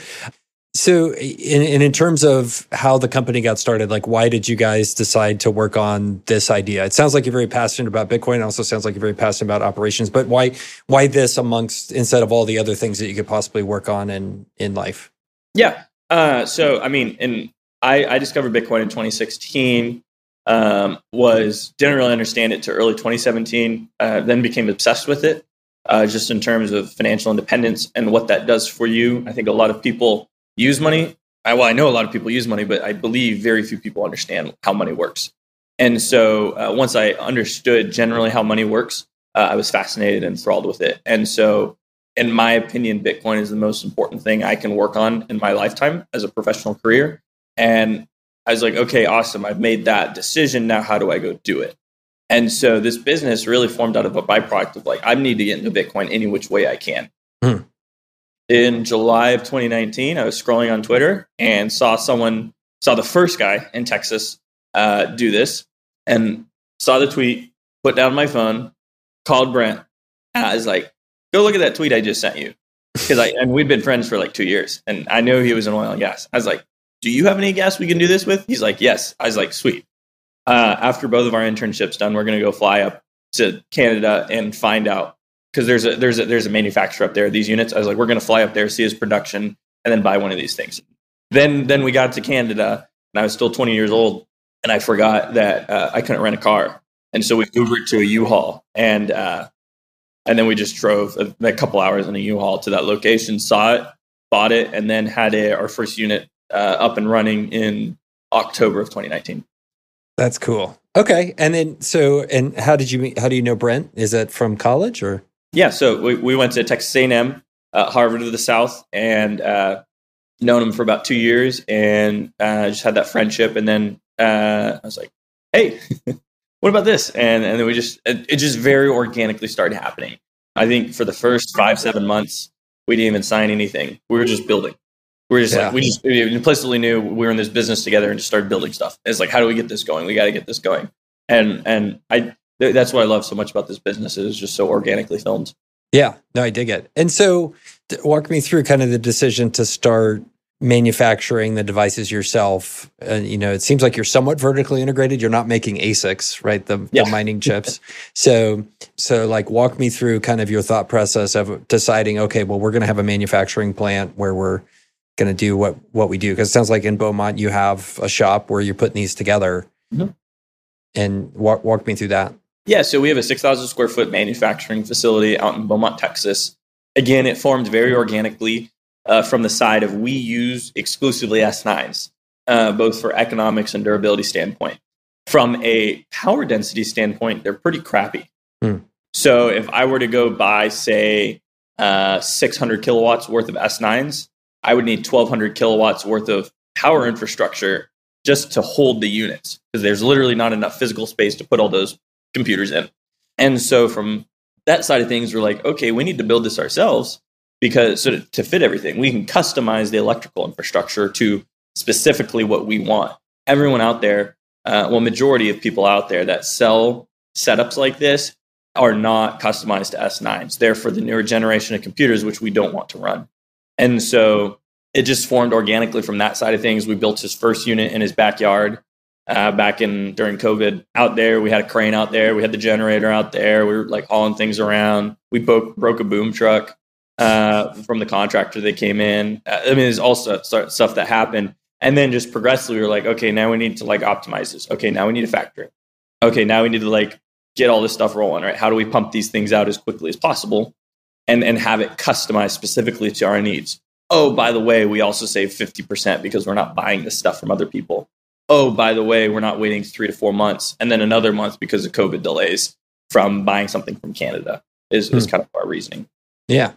so in, in, in terms of how the company got started, like why did you guys decide to work on this idea? It sounds like you're very passionate about Bitcoin. It also sounds like you're very passionate about operations, but why, why this amongst, instead of all the other things that you could possibly work on in, in life? yeah uh, so i mean and I, I discovered bitcoin in 2016 um, was didn't really understand it to early 2017 uh, then became obsessed with it uh, just in terms of financial independence and what that does for you. I think a lot of people use money. I, well i know a lot of people use money but i believe very few people understand how money works. And so uh, once i understood generally how money works uh, i was fascinated and enthralled with it. And so in my opinion bitcoin is the most important thing i can work on in my lifetime as a professional career. And I was like, okay, awesome. I've made that decision. Now, how do I go do it? And so this business really formed out of a byproduct of like, I need to get into Bitcoin any which way I can. Hmm. In July of 2019, I was scrolling on Twitter and saw someone, saw the first guy in Texas uh, do this and saw the tweet, put down my phone, called Brent. And I was like, go look at that tweet I just sent you. Because I, and we'd been friends for like two years and I knew he was in oil and gas. I was like, do you have any gas we can do this with? He's like, yes. I was like, sweet. Uh, after both of our internships done, we're going to go fly up to Canada and find out because there's a there's a there's a manufacturer up there. These units, I was like, we're going to fly up there, see his production, and then buy one of these things. Then then we got to Canada, and I was still 20 years old, and I forgot that uh, I couldn't rent a car, and so we Ubered to a U-Haul, and uh, and then we just drove a, a couple hours in a U-Haul to that location, saw it, bought it, and then had a, our first unit up and running in October of 2019. That's cool. Okay, and then so and how did you meet? How do you know Brent? Is that from college or? Yeah, so we, we went to Texas A&M, uh, Harvard of the South, and uh, known him for about two years, and uh, just had that friendship. And then uh, I was like, "Hey, what about this?" And and then we just it, it just very organically started happening. I think for the first five seven months, we didn't even sign anything. We were just building. We were just Yeah. like we just we implicitly knew we were in this business together and just started building stuff. It's like, how do we get this going? We got to get this going. And and I th- that's what I love so much about this business. It is just so organically filmed. Yeah, no, I dig it. And so, walk me through kind of the decision to start manufacturing the devices yourself. And you know, it seems like you're somewhat vertically integrated. You're not making ASICs, right? The, Yeah. the mining chips. so, so like, walk me through kind of your thought process of deciding, okay, well, we're going to have a manufacturing plant where we're going to do what what we do. Because it sounds like in Beaumont you have a shop where you're putting these together. Mhm. And walk walk me through that. Yeah, so we have a 6,000 square foot manufacturing facility out in Beaumont, Texas. Again, it formed very organically uh, from the side of we use exclusively S9s, uh, both for economics and durability standpoint. From a power density standpoint, they're pretty crappy. Hmm. So if I were to go buy, say, uh, 600 kilowatts worth of S9s, I would need 1,200 kilowatts worth of power infrastructure just to hold the units because there's literally not enough physical space to put all those computers in. And so from that side of things, we're like, okay, we need to build this ourselves because so to, to fit everything, we can customize the electrical infrastructure to specifically what we want. Everyone out there, uh, well, majority of people out there that sell setups like this are not customized to S9s. They're for the newer generation of computers, which we don't want to run. And so it just formed organically from that side of things. We built his first unit in his backyard uh, back in during COVID. Out there, we had a crane out there, we had the generator out there. We were like hauling things around. We broke broke a boom truck uh, from the contractor that came in. Uh, I mean, there's also stuff stuff that happened, and then just progressively, we were like, okay, now we need to like optimize this. Okay, now we need a factory. Okay, now we need to like get all this stuff rolling. Right? How do we pump these things out as quickly as possible, and and have it customized specifically to our needs? Oh, by the way, we also save fifty percent because we're not buying this stuff from other people oh, by the way, we're not waiting three to four months and then another month because of COVID delays from buying something from Canada is, hmm. is kind of our reasoning. Yeah.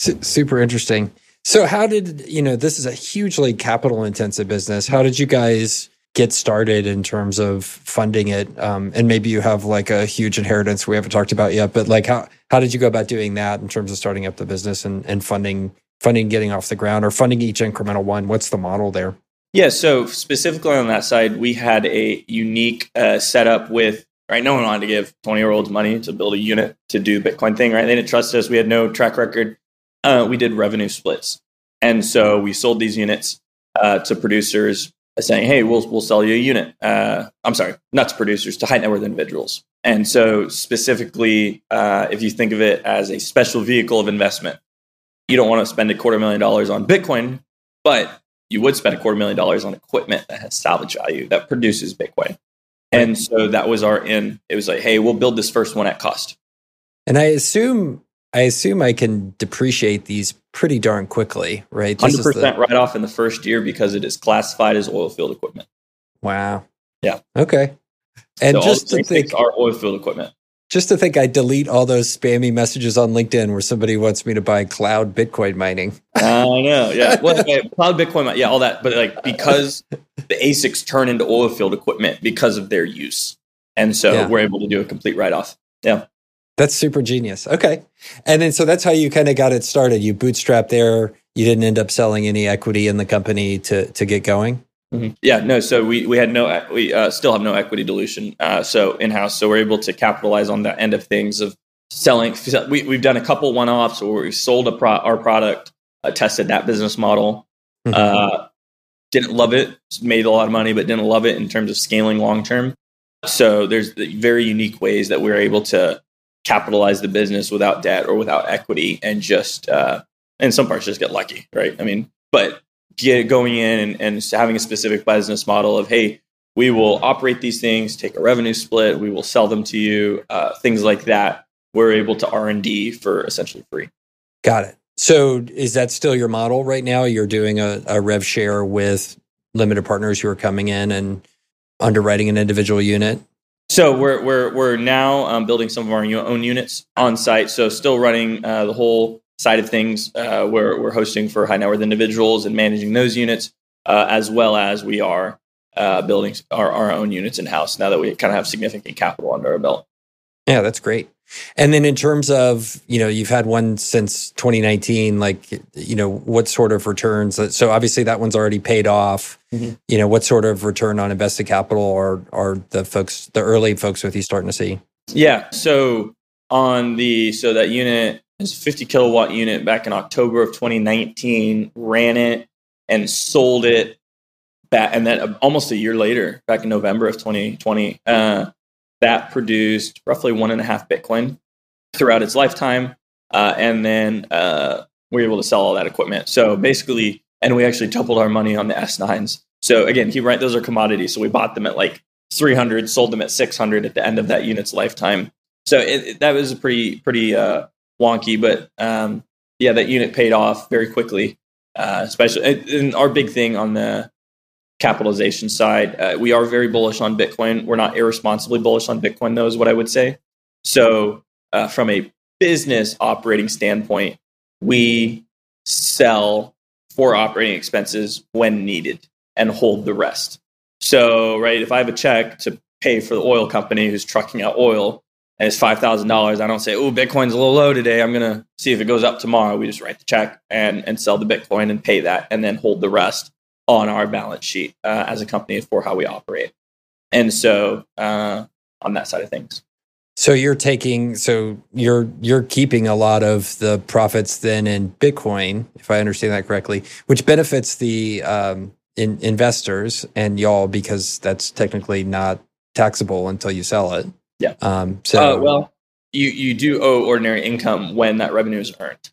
S- super interesting. So, how did, you know, this is a hugely capital intensive business. How did you guys get started in terms of funding it? Um, and maybe you have like a huge inheritance we haven't talked about yet, but like how, how did you go about doing that in terms of starting up the business and, and funding, funding getting off the ground or funding each incremental one? What's the model there? Yeah, so specifically on that side, we had a unique uh, setup with right. No one wanted to give twenty year olds money to build a unit to do Bitcoin thing, right? They didn't trust us. We had no track record. Uh, we did revenue splits, and so we sold these units uh, to producers, saying, "Hey, we'll we'll sell you a unit." Uh, I'm sorry, not to producers, to high net worth individuals. And so, specifically, uh, if you think of it as a special vehicle of investment, you don't want to spend a quarter million dollars on Bitcoin, but you would spend a quarter million dollars on equipment that has salvage value that produces Bitcoin. And so that was our in. It was like, hey, we'll build this first one at cost. And I assume I assume I can depreciate these pretty darn quickly, right? Hundred percent right off in the first year because it is classified as oil field equipment. Wow. Yeah. Okay. And so just to think, our oil field equipment just to think I delete all those spammy messages on LinkedIn where somebody wants me to buy cloud Bitcoin mining. I know. Yeah. Well, okay, cloud Bitcoin, yeah, all that. But like because the ASICs turn into oil field equipment because of their use. And so yeah. we're able to do a complete write off. Yeah. That's super genius. Okay. And then so that's how you kind of got it started. You bootstrapped there. You didn't end up selling any equity in the company to to get going. Mm-hmm. Yeah, no. So we we had no we uh, still have no equity dilution. Uh, so in house, so we're able to capitalize on that end of things of selling. We we've done a couple one offs where we sold a pro, our product, uh, tested that business model, mm-hmm. Uh, didn't love it, made a lot of money, but didn't love it in terms of scaling long term. So there's very unique ways that we're able to capitalize the business without debt or without equity, and just uh, in some parts just get lucky, right? I mean, but get going in and, and having a specific business model of hey we will operate these things take a revenue split we will sell them to you uh, things like that we're able to r&d for essentially free. Got it. So is that still your model right now? You're doing a, a rev share with limited partners who are coming in and underwriting an individual unit so we're we're we're now um, building some of our own units on site. So still running uh, the whole side of things, uh, we're, we're hosting for high net worth individuals and managing those units, uh, as well as we are uh, building our, our own units in house now that we kind of have significant capital under our belt. Yeah, that's great. And then in terms of, you know, you've had one since 2019, like, you know, what sort of returns? So obviously that one's already paid off. Mm-hmm. You know, what sort of return on invested capital are, are the folks, the early folks with you starting to see? Yeah. So on the, so that unit is a 50 kilowatt unit back in October of 2019, ran it and sold it back. And then almost a year later, back in November of 2020, uh, that produced roughly one and a half Bitcoin throughout its lifetime. Uh, and then uh, we were able to sell all that equipment. So basically, and we actually doubled our money on the S9s. So again, he right, those are commodities. So we bought them at like 300, sold them at 600 at the end of that unit's lifetime. So it, that was a pretty, pretty, uh, wonky, but um, yeah, that unit paid off very quickly. Uh, especially, and our big thing on the capitalization side, uh, we are very bullish on Bitcoin. We're not irresponsibly bullish on Bitcoin, though, is what I would say. So, uh, from a business operating standpoint, we sell for operating expenses when needed and hold the rest. So, right, if I have a check to pay for the oil company who's trucking out oil, and it's five thousand dollars, I don't say, "Oh, Bitcoin's a little low today. I'm gonna see if it goes up tomorrow." We just write the check and and sell the Bitcoin and pay that, and then hold the rest on our balance sheet uh, as a company for how we operate. And so, uh, on that side of things. So you're taking so you're you're keeping a lot of the profits then in Bitcoin, if I understand that correctly, which benefits the um, in, investors and y'all because that's technically not taxable until you sell it. Yeah. Um, so uh, well, you you do owe ordinary income when that revenue is earned.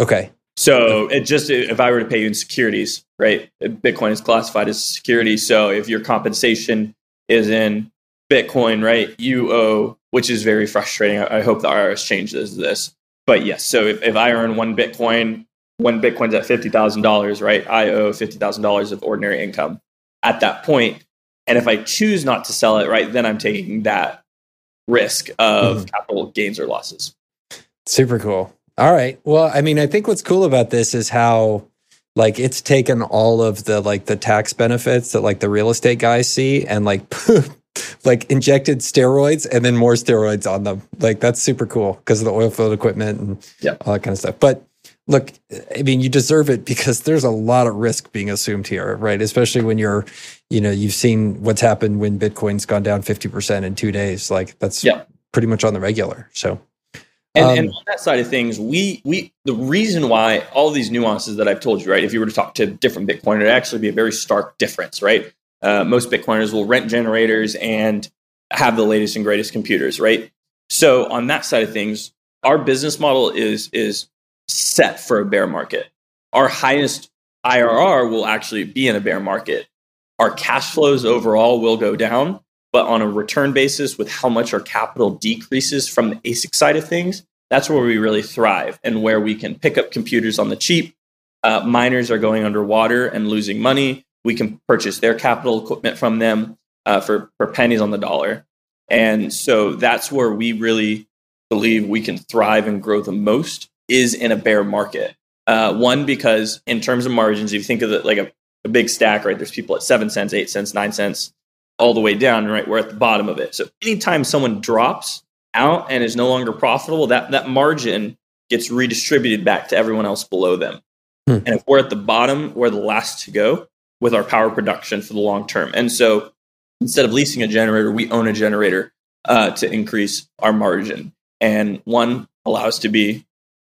Okay. So it just if I were to pay you in securities, right? Bitcoin is classified as security. So if your compensation is in Bitcoin, right, you owe, which is very frustrating. I, hope the IRS changes this. But yes, so if, if I earn one Bitcoin, when Bitcoin's at fifty thousand dollars, right, I owe fifty thousand dollars of ordinary income at that point. And if I choose not to sell it, right, then I'm taking that risk of mm-hmm. capital gains or losses. Super cool. All right. Well, I mean, I think what's cool about this is how like it's taken all of the like the tax benefits that like the real estate guys see and like like injected steroids and then more steroids on them. Like that's super cool because of the oil field equipment and yeah. all that kind of stuff. But look, I mean, you deserve it because there's a lot of risk being assumed here, right? Especially when you're, you know, you've seen what's happened when Bitcoin's gone down 50% in two days. Like that's yeah. pretty much on the regular. So and, um, and, on that side of things, we we the reason why all these nuances that I've told you, right? If you were to talk to different Bitcoiners, it'd actually be a very stark difference, right? Uh, most Bitcoiners will rent generators and have the latest and greatest computers, right? So on that side of things, our business model is is set for a bear market. Our highest IRR will actually be in a bear market. Our cash flows overall will go down, but on a return basis, with how much our capital decreases from the ASIC side of things, that's where we really thrive and where we can pick up computers on the cheap. Uh, miners are going underwater and losing money. We can purchase their capital equipment from them uh, for, for pennies on the dollar. And so that's where we really believe we can thrive and grow the most is in a bear market. Uh, one, because in terms of margins, if you think of it like a, a big stack, right? There's people at seven cents, eight cents, nine cents all the way down, right? We're at the bottom of it. So anytime someone drops out and is no longer profitable, that, that margin gets redistributed back to everyone else below them. Hmm. And if we're at the bottom, we're the last to go with our power production for the long term. And so instead of leasing a generator, we own a generator uh, to increase our margin. And one, allow us to be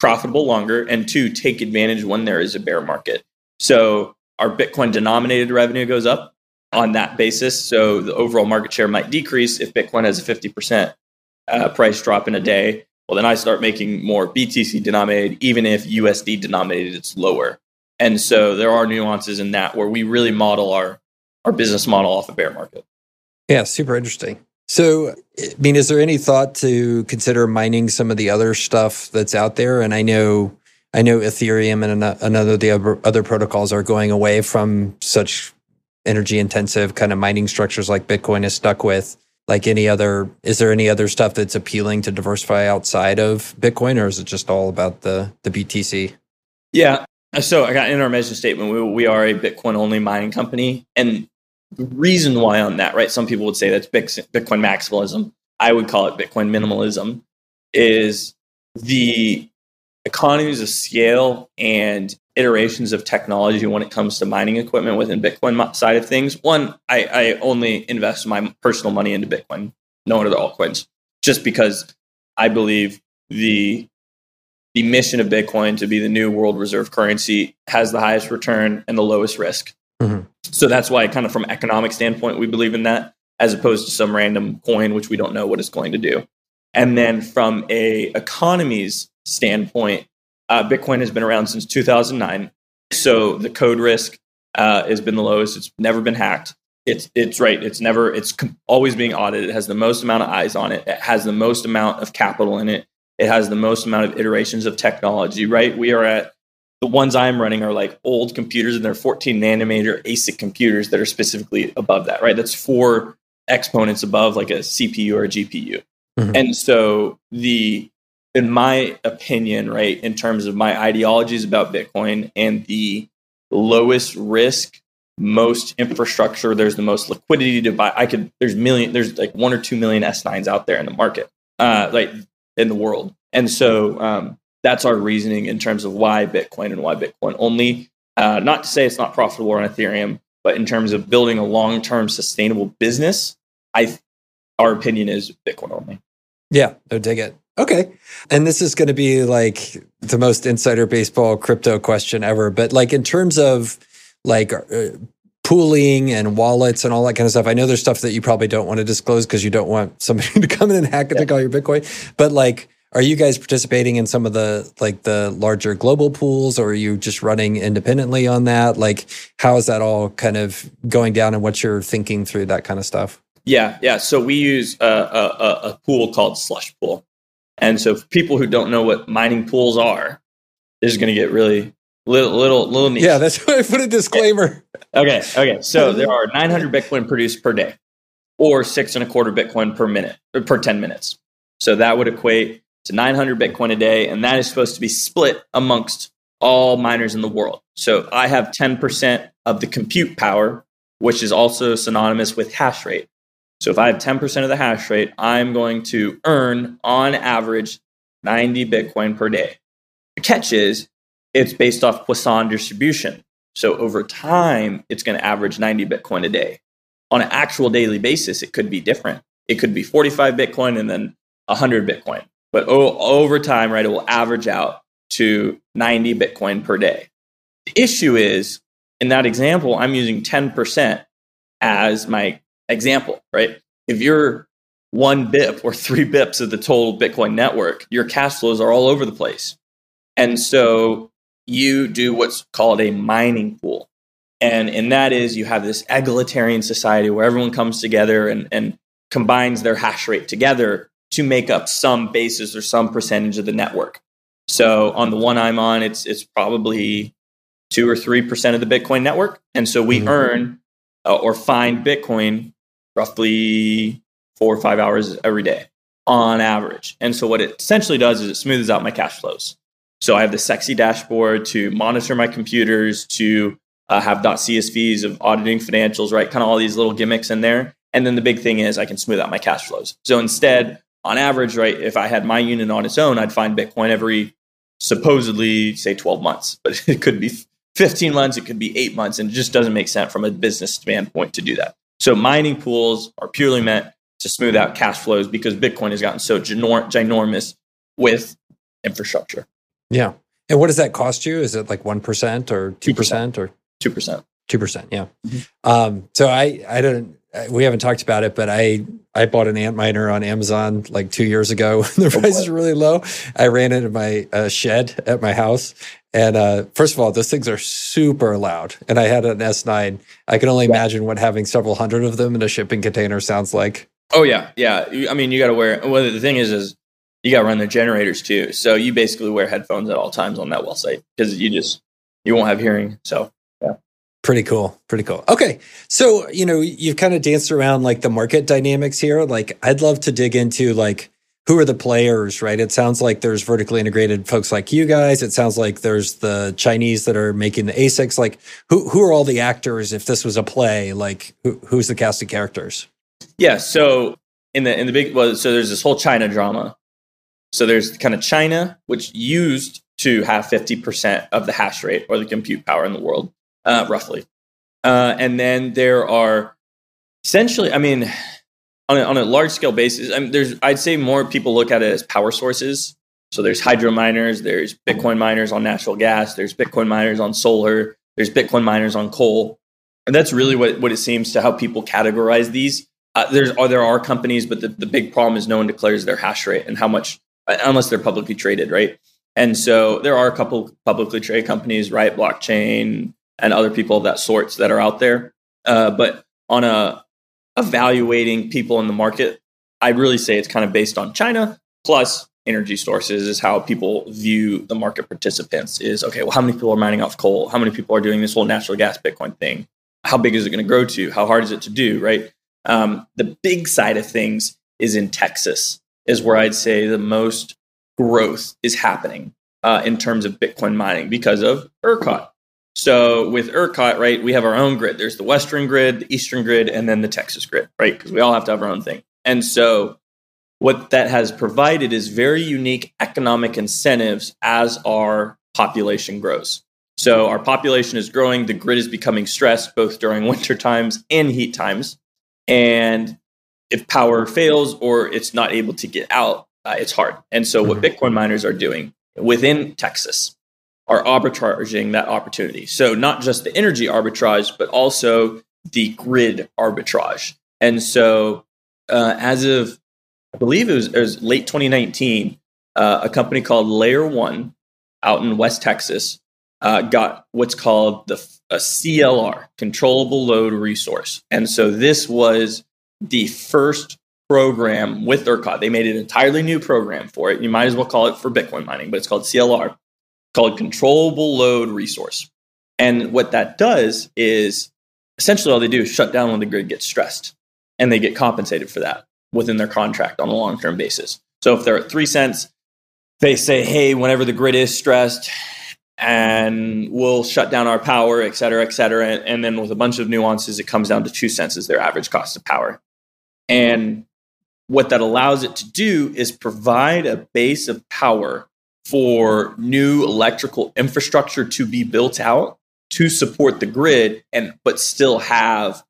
profitable longer, and two, take advantage when there is a bear market. So our Bitcoin denominated revenue goes up on that basis. So the overall market share might decrease if Bitcoin has a 50% uh, price drop in a day. Well, then I start making more BTC denominated, even if USD denominated, it's lower. And so there are nuances in that where we really model our, our business model off a bear market. Yeah, super interesting. So, I mean, is there any thought to consider mining some of the other stuff that's out there? And I know, I know Ethereum and another the other protocols are going away from such energy intensive kind of mining structures like Bitcoin is stuck with? Like any other, is there any other stuff that's appealing to diversify outside of Bitcoin, or is it just all about the the BTC? Yeah. So I got in our mission statement, we, we are a Bitcoin only mining company, and the reason why on that, right? Some people would say that's Bitcoin maximalism. I would call it Bitcoin minimalism. Is the economies of scale and iterations of technology when it comes to mining equipment within Bitcoin side of things. One, I, I only invest my personal money into Bitcoin, no other altcoins, just because I believe the the mission of Bitcoin to be the new world reserve currency has the highest return and the lowest risk. Mm-hmm. So that's why, kind of from economic standpoint, we believe in that, as opposed to some random coin which we don't know what it's going to do. And then from a economies standpoint, uh, Bitcoin has been around since 2009. So the code risk uh, has been the lowest. It's never been hacked. It's it's right. It's never. It's com- always being audited. It has the most amount of eyes on it. It has the most amount of capital in it. It has the most amount of iterations of technology. Right. We are at the ones I'm running are like old computers and they're 14 nanometer ASIC computers that are specifically above that. Right. That's four exponents above like a CPU or a GPU. Mm-hmm. And so the in my opinion, right, in terms of my ideologies about Bitcoin and the lowest risk, most infrastructure, there's the most liquidity to buy. I could, there's million, there's like one or two million S9s out there in the market, uh, like in the world. And so um, that's our reasoning in terms of why Bitcoin and why Bitcoin only. Uh, not to say it's not profitable on Ethereum, but in terms of building a long term sustainable business, I, our opinion is Bitcoin only. Yeah, no, dig it. Okay. And this is going to be like the most insider baseball crypto question ever. But like in terms of like uh, pooling and wallets and all that kind of stuff, I know there's stuff that you probably don't want to disclose because you don't want somebody to come in and hack and yeah. take all your Bitcoin. But like, are you guys participating in some of the like the larger global pools or are you just running independently on that? Like, how is that all kind of going down and what you're thinking through that kind of stuff? Yeah, yeah. So we use a, a, a pool called Slush Pool. And so for people who don't know what mining pools are, this is going to get really little, little, little niche. Yeah, that's why I put a disclaimer. Okay, okay. So there are 900 Bitcoin produced per day, or six and a quarter Bitcoin per minute, or per 10 minutes. So that would equate to 900 Bitcoin a day, and that is supposed to be split amongst all miners in the world. So I have 10% of the compute power, which is also synonymous with hash rate. So if I have 10% of the hash rate, I'm going to earn on average 90 Bitcoin per day. The catch is it's based off Poisson distribution. So over time, it's going to average 90 Bitcoin a day. On an actual daily basis, it could be different. It could be 45 Bitcoin and then 100 Bitcoin. But o- over time, right, it will average out to 90 Bitcoin per day. The issue is in that example, I'm using 10% as my example, right? If you're one BIP or three BIPs of the total Bitcoin network, your cash flows are all over the place. And so you do what's called a mining pool. And, and that is you have this egalitarian society where everyone comes together and, and combines their hash rate together to make up some basis or some percentage of the network. So on the one I'm on, it's it's probably two or three percent of the Bitcoin network, and so we mm-hmm. earn uh, or find Bitcoin roughly four or five hours every day on average. And so what it essentially does is it smooths out my cash flows. So I have the sexy dashboard to monitor my computers, to uh, have .csvs of auditing financials, right? Kind of all these little gimmicks in there. And then the big thing is I can smooth out my cash flows. So instead, on average, right, if I had my unit on its own, I'd find Bitcoin every supposedly say 12 months, but it could be 15 months, it could be eight months, and it just doesn't make sense from a business standpoint to do that. So mining pools are purely meant to smooth out cash flows because Bitcoin has gotten so ginor- ginormous with infrastructure. Yeah. And what does that cost you? Is it like 1% or 2%, 2%. or 2%? 2%, yeah. Mm-hmm. Um, so I, I don't, we haven't talked about it, but I, I bought an Antminer on Amazon like two years ago. the oh, price is really low. I ran it in my uh, shed at my house. And uh, first of all, those things are super loud. And I had an S9. I can only yeah. imagine what having several hundred of them in a shipping container sounds like. Oh yeah, yeah. I mean, you got to wear. Well, the thing is, is you got to run the generators too. So you basically wear headphones at all times on that well site because you just you won't have hearing. So. Pretty cool. Pretty cool. Okay. So, you know, you've kind of danced around like the market dynamics here. Like, I'd love to dig into like who are the players, right? It sounds like there's vertically integrated folks like you guys. It sounds like there's the Chinese that are making the ASICs. Like, who who are all the actors if this was a play? Like, who, who's the cast of characters? Yeah. So in the in the big well, so there's this whole China drama so there's kind of China, which used to have 50% of the hash rate or the compute power in the world, uh, roughly. Uh, and then there are essentially, I mean, on a, on a large scale basis, I mean, there's, I'd say more people look at it as power sources. So there's hydro miners, there's Bitcoin miners on natural gas, there's Bitcoin miners on solar, there's Bitcoin miners on coal. And that's really what, what it seems to how people categorize these. Uh, there's, uh, there are companies, but the, the big problem is no one declares their hash rate and how much unless they're publicly traded, right? And so there are a couple publicly traded companies, right? Blockchain and other people of that sorts that are out there. Uh, but on a evaluating people in the market, I'd really say it's kind of based on China plus energy sources is how people view the market participants is okay, well, how many people are mining off coal? How many people are doing this whole natural gas Bitcoin thing? How big is it going to grow to? How hard is it to do, right? Um, the big side of things is in Texas is where I'd say the most growth is happening uh, in terms of Bitcoin mining because of ERCOT. So with ERCOT, right, we have our own grid. There's the Western grid, the Eastern grid, and then the Texas grid, right? Because we all have to have our own thing. And so what that has provided is very unique economic incentives as our population grows. So our population is growing, the grid is becoming stressed both during winter times and heat times. And if power fails or it's not able to get out, uh, it's hard. And so, what Mhm. Bitcoin miners are doing within Texas are arbitraging that opportunity. So, not just the energy arbitrage, but also the grid arbitrage. And so, uh, as of I believe it was, it was late 2019, uh, a company called Layer One out in West Texas uh, got what's called the a CLR, controllable load resource. And so this was the first program with ERCOT. They made an entirely new program for it. You might as well call it for Bitcoin mining, but it's called CLR, called controllable load resource. And what that does is essentially all they do is shut down when the grid gets stressed, and they get compensated for that within their contract on a long term basis. So if they're at three cents, they say, hey, whenever the grid is stressed, and we'll shut down our power, et cetera, et cetera. And, then with a bunch of nuances, it comes down to two cents as their average cost of power. And what that allows it to do is provide a base of power for new electrical infrastructure to be built out to support the grid and but still have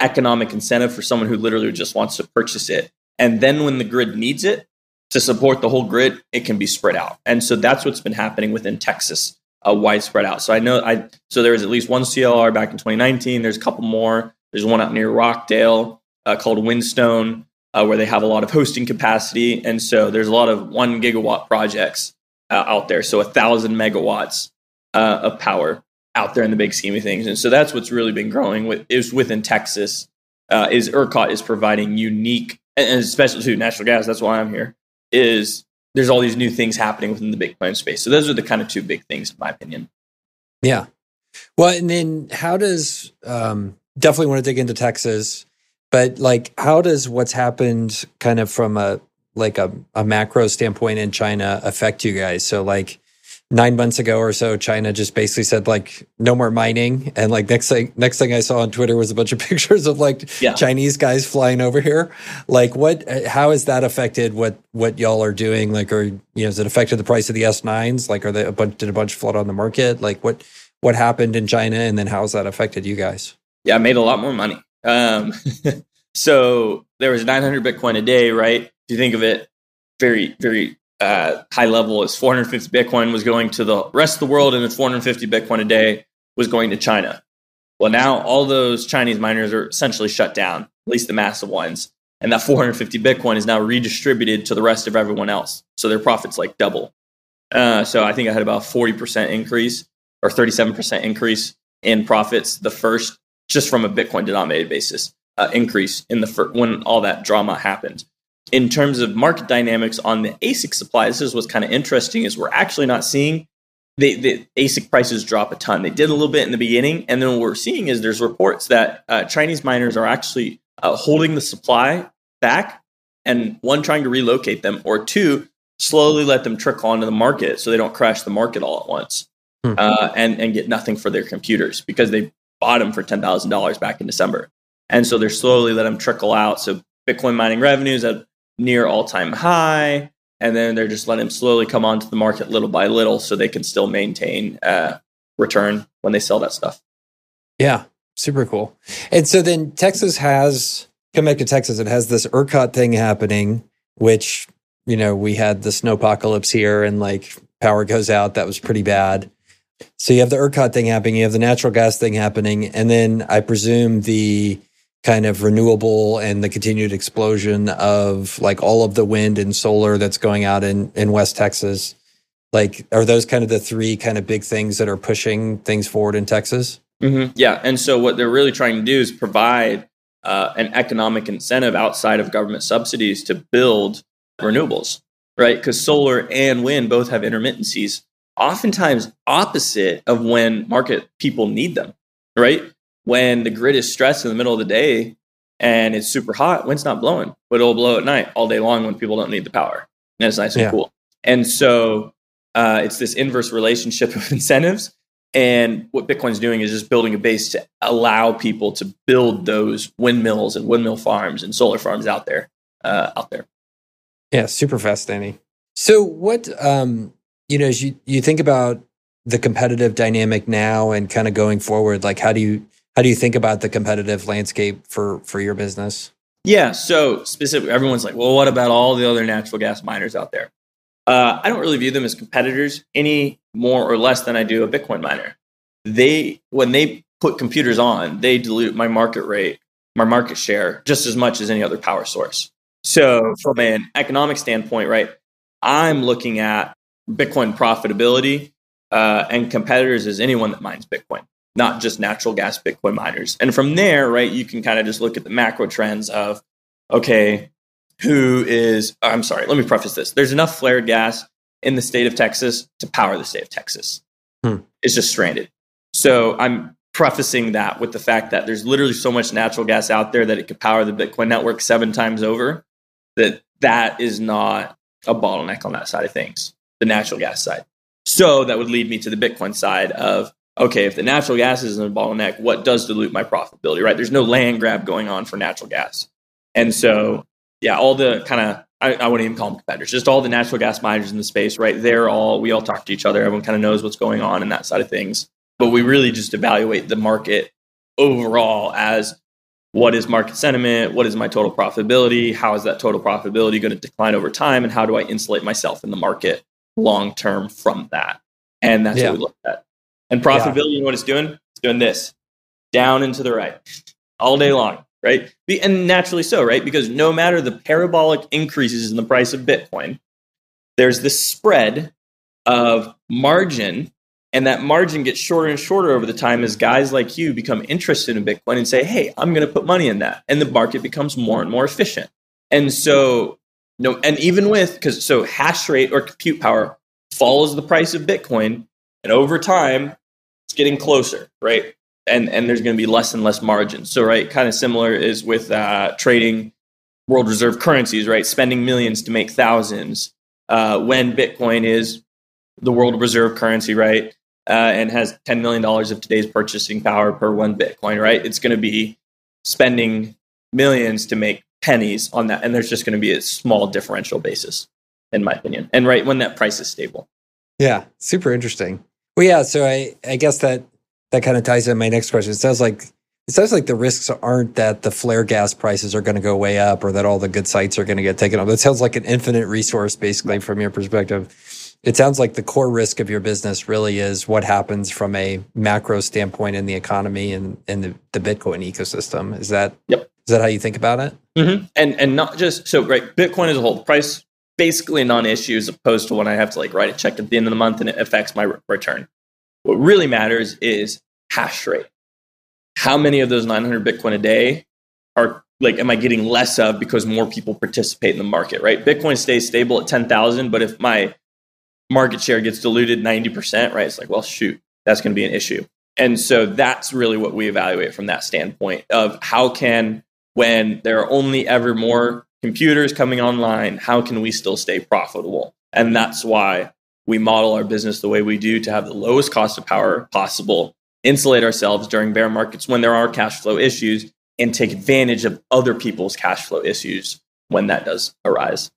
economic incentive for someone who literally just wants to purchase it. And then when the grid needs it to support the whole grid it can be spread out. And so that's what's been happening within texas uh, widespread out. So i know i so there was at least one clr back in 2019 there's a couple more. There's one out near rockdale uh, called Whinstone uh, where they have a lot of hosting capacity. And so there's a lot of one gigawatt projects uh, out there so a thousand megawatts uh, of power out there in the big scheme of things and so that's what's really been growing with is within texas uh, is ERCOT is providing unique, and especially to natural gas. That's why I'm here. Is there's all these new things happening within the Bitcoin space. So those are the kind of two big things, in my opinion. Yeah. Well, and then how does um, definitely want to dig into Texas, but like how does what's happened kind of from a like a, a macro standpoint in China affect you guys? So like nine months ago or so, China just basically said like no more mining, and like next thing next thing I saw on Twitter was a bunch of pictures of like Yeah. Chinese guys flying over here. Like what? How has that affected what what y'all are doing? Like, are you know, has it affected the price of the S nines? Like, are they a bunch? Did a bunch flood on the market? Like, what what happened in China, and then how's that affected you guys? Yeah, I made a lot more money. Um, so there was 900 Bitcoin a day, right? You think of it, very very uh, high level is 450 Bitcoin was going to the rest of the world, and then 450 Bitcoin a day was going to China. Well, now all those Chinese miners are essentially shut down, at least the massive ones. And that 450 Bitcoin is now redistributed to the rest of everyone else. So their profits like double. Uh, so I think I had about 40% increase or 37% increase in profits the first, just from a Bitcoin denominated basis, uh, increase in the fir- when all that drama happened. In terms of market dynamics on the ASIC supply, this is what's kind of interesting is we're actually not seeing the, the ASIC prices drop a ton. They did a little bit in the beginning, and then what we're seeing is there's reports that uh, Chinese miners are actually uh, holding the supply back, and one trying to relocate them, or two slowly let them trickle onto the market so they don't crash the market all at once, Hmm. uh, and and get nothing for their computers because they bought them for ten thousand dollars back in December, and so they're slowly let them trickle out. So Bitcoin mining revenues at near all time high and then they're just letting them slowly come onto the market little by little so they can still maintain uh, return when they sell that stuff. Yeah, super cool. And so then Texas has come back to Texas. It has this ERCOT thing happening, which you know we had the snowpocalypse here, and like power goes out. That was pretty bad. So you have the ERCOT thing happening. You have the natural gas thing happening, and then I presume the kind of renewable and the continued explosion of like all of the wind and solar that's going out in in West Texas. Like, are those kind of the three kind of big things that are pushing things forward in Texas? Mm-hmm. Yeah, and so what they're really trying to do is provide uh, an economic incentive outside of government subsidies to build renewables, right? Because solar and wind both have intermittencies, oftentimes opposite of when market people need them, right? When the grid is stressed in the middle of the day and it's super hot, wind's not blowing, but it'll blow at night all day long when people don't need the power, and it's nice and Yeah. cool. And so uh, it's this inverse relationship of incentives. And what Bitcoin's doing is just building a base to allow people to build those windmills and windmill farms and solar farms out there, uh, out there. Yeah, super fascinating. So what um you know, as you you think about the competitive dynamic now and kind of going forward, like how do you how do you think about the competitive landscape for for your business? Yeah. So specifically, everyone's like, well, what about all the other natural gas miners out there? Uh, I don't really view them as competitors any more or less than I do a Bitcoin miner. They, when they put computers on, they dilute my market rate, my market share just as much as any other power source. So from an economic standpoint, right, I'm looking at Bitcoin profitability uh, and competitors as anyone that mines Bitcoin, not just natural gas Bitcoin miners. And from there, right, you can kind of just look at the macro trends of, okay, who is, I'm sorry, let me preface this. There's enough flared gas in the state of Texas to power the state of Texas. Hmm. It's just stranded. So I'm prefacing that with the fact that there's literally so much natural gas out there that it could power the Bitcoin network seven times over that that is not a bottleneck on that side of things, the natural gas side. So that would lead me to the Bitcoin side of okay, if the natural gas is in a bottleneck, what does dilute my profitability, right? There's no land grab going on for natural gas. And so, yeah, all the kind of, I, I wouldn't even call them competitors, just all the natural gas miners in the space, right? They're all, we all talk to each other. Everyone kind of knows what's going on in that side of things. But we really just evaluate the market overall as what is market sentiment? What is my total profitability? How is that total profitability going to decline over time? And how do I insulate myself in the market long term from that? And that's yeah. what we look at. And profitability, yeah. you know what it's doing? It's doing this down and to the right all day long, right? And naturally so, right? Because no matter the parabolic increases in the price of Bitcoin, there's this spread of margin and that margin gets shorter and shorter over the time as guys like you become interested in Bitcoin and say, hey, I'm going to put money in that. And the market becomes more and more efficient. And so, no, and even with, because so hash rate or compute power follows the price of Bitcoin. And over time, it's getting closer, right? And, and there's going to be less and less margin. So, right, kind of similar is with uh, trading world reserve currencies, right? Spending millions to make thousands. Uh, when Bitcoin is the world reserve currency, right? uh, and has $10 million of today's purchasing power per one Bitcoin, right? It's going to be spending millions to make pennies on that. And there's just going to be a small differential basis, in my opinion. And right when that price is stable. Yeah, super interesting. Well, yeah. So I, I guess that that kind of ties in my next question. It sounds like it sounds like the risks aren't that the flare gas prices are going to go way up or that all the good sites are going to get taken off. It sounds like an infinite resource, basically, from your perspective it sounds like the core risk of your business really is what happens from a macro standpoint in the economy and in the, the Bitcoin ecosystem. Is that yep. is that how you think about it? Mm-hmm. And and not just so right. Bitcoin as a whole, price basically a non-issue as opposed to when I have to like write a check at the end of the month and it affects my re- return. What really matters is hash rate. How many of those 900 Bitcoin a day are like am I getting less of because more people participate in the market, right? Bitcoin stays stable at 10,000, but if my market share gets diluted 90%, right? It's like, well, shoot, that's going to be an issue. And so that's really what we evaluate from that standpoint of how can, when there are only ever more computers coming online, how can we still stay profitable? And that's why we model our business the way we do to have the lowest cost of power possible, insulate ourselves during bear markets when there are cash flow issues, and take advantage of other people's cash flow issues when that does arise.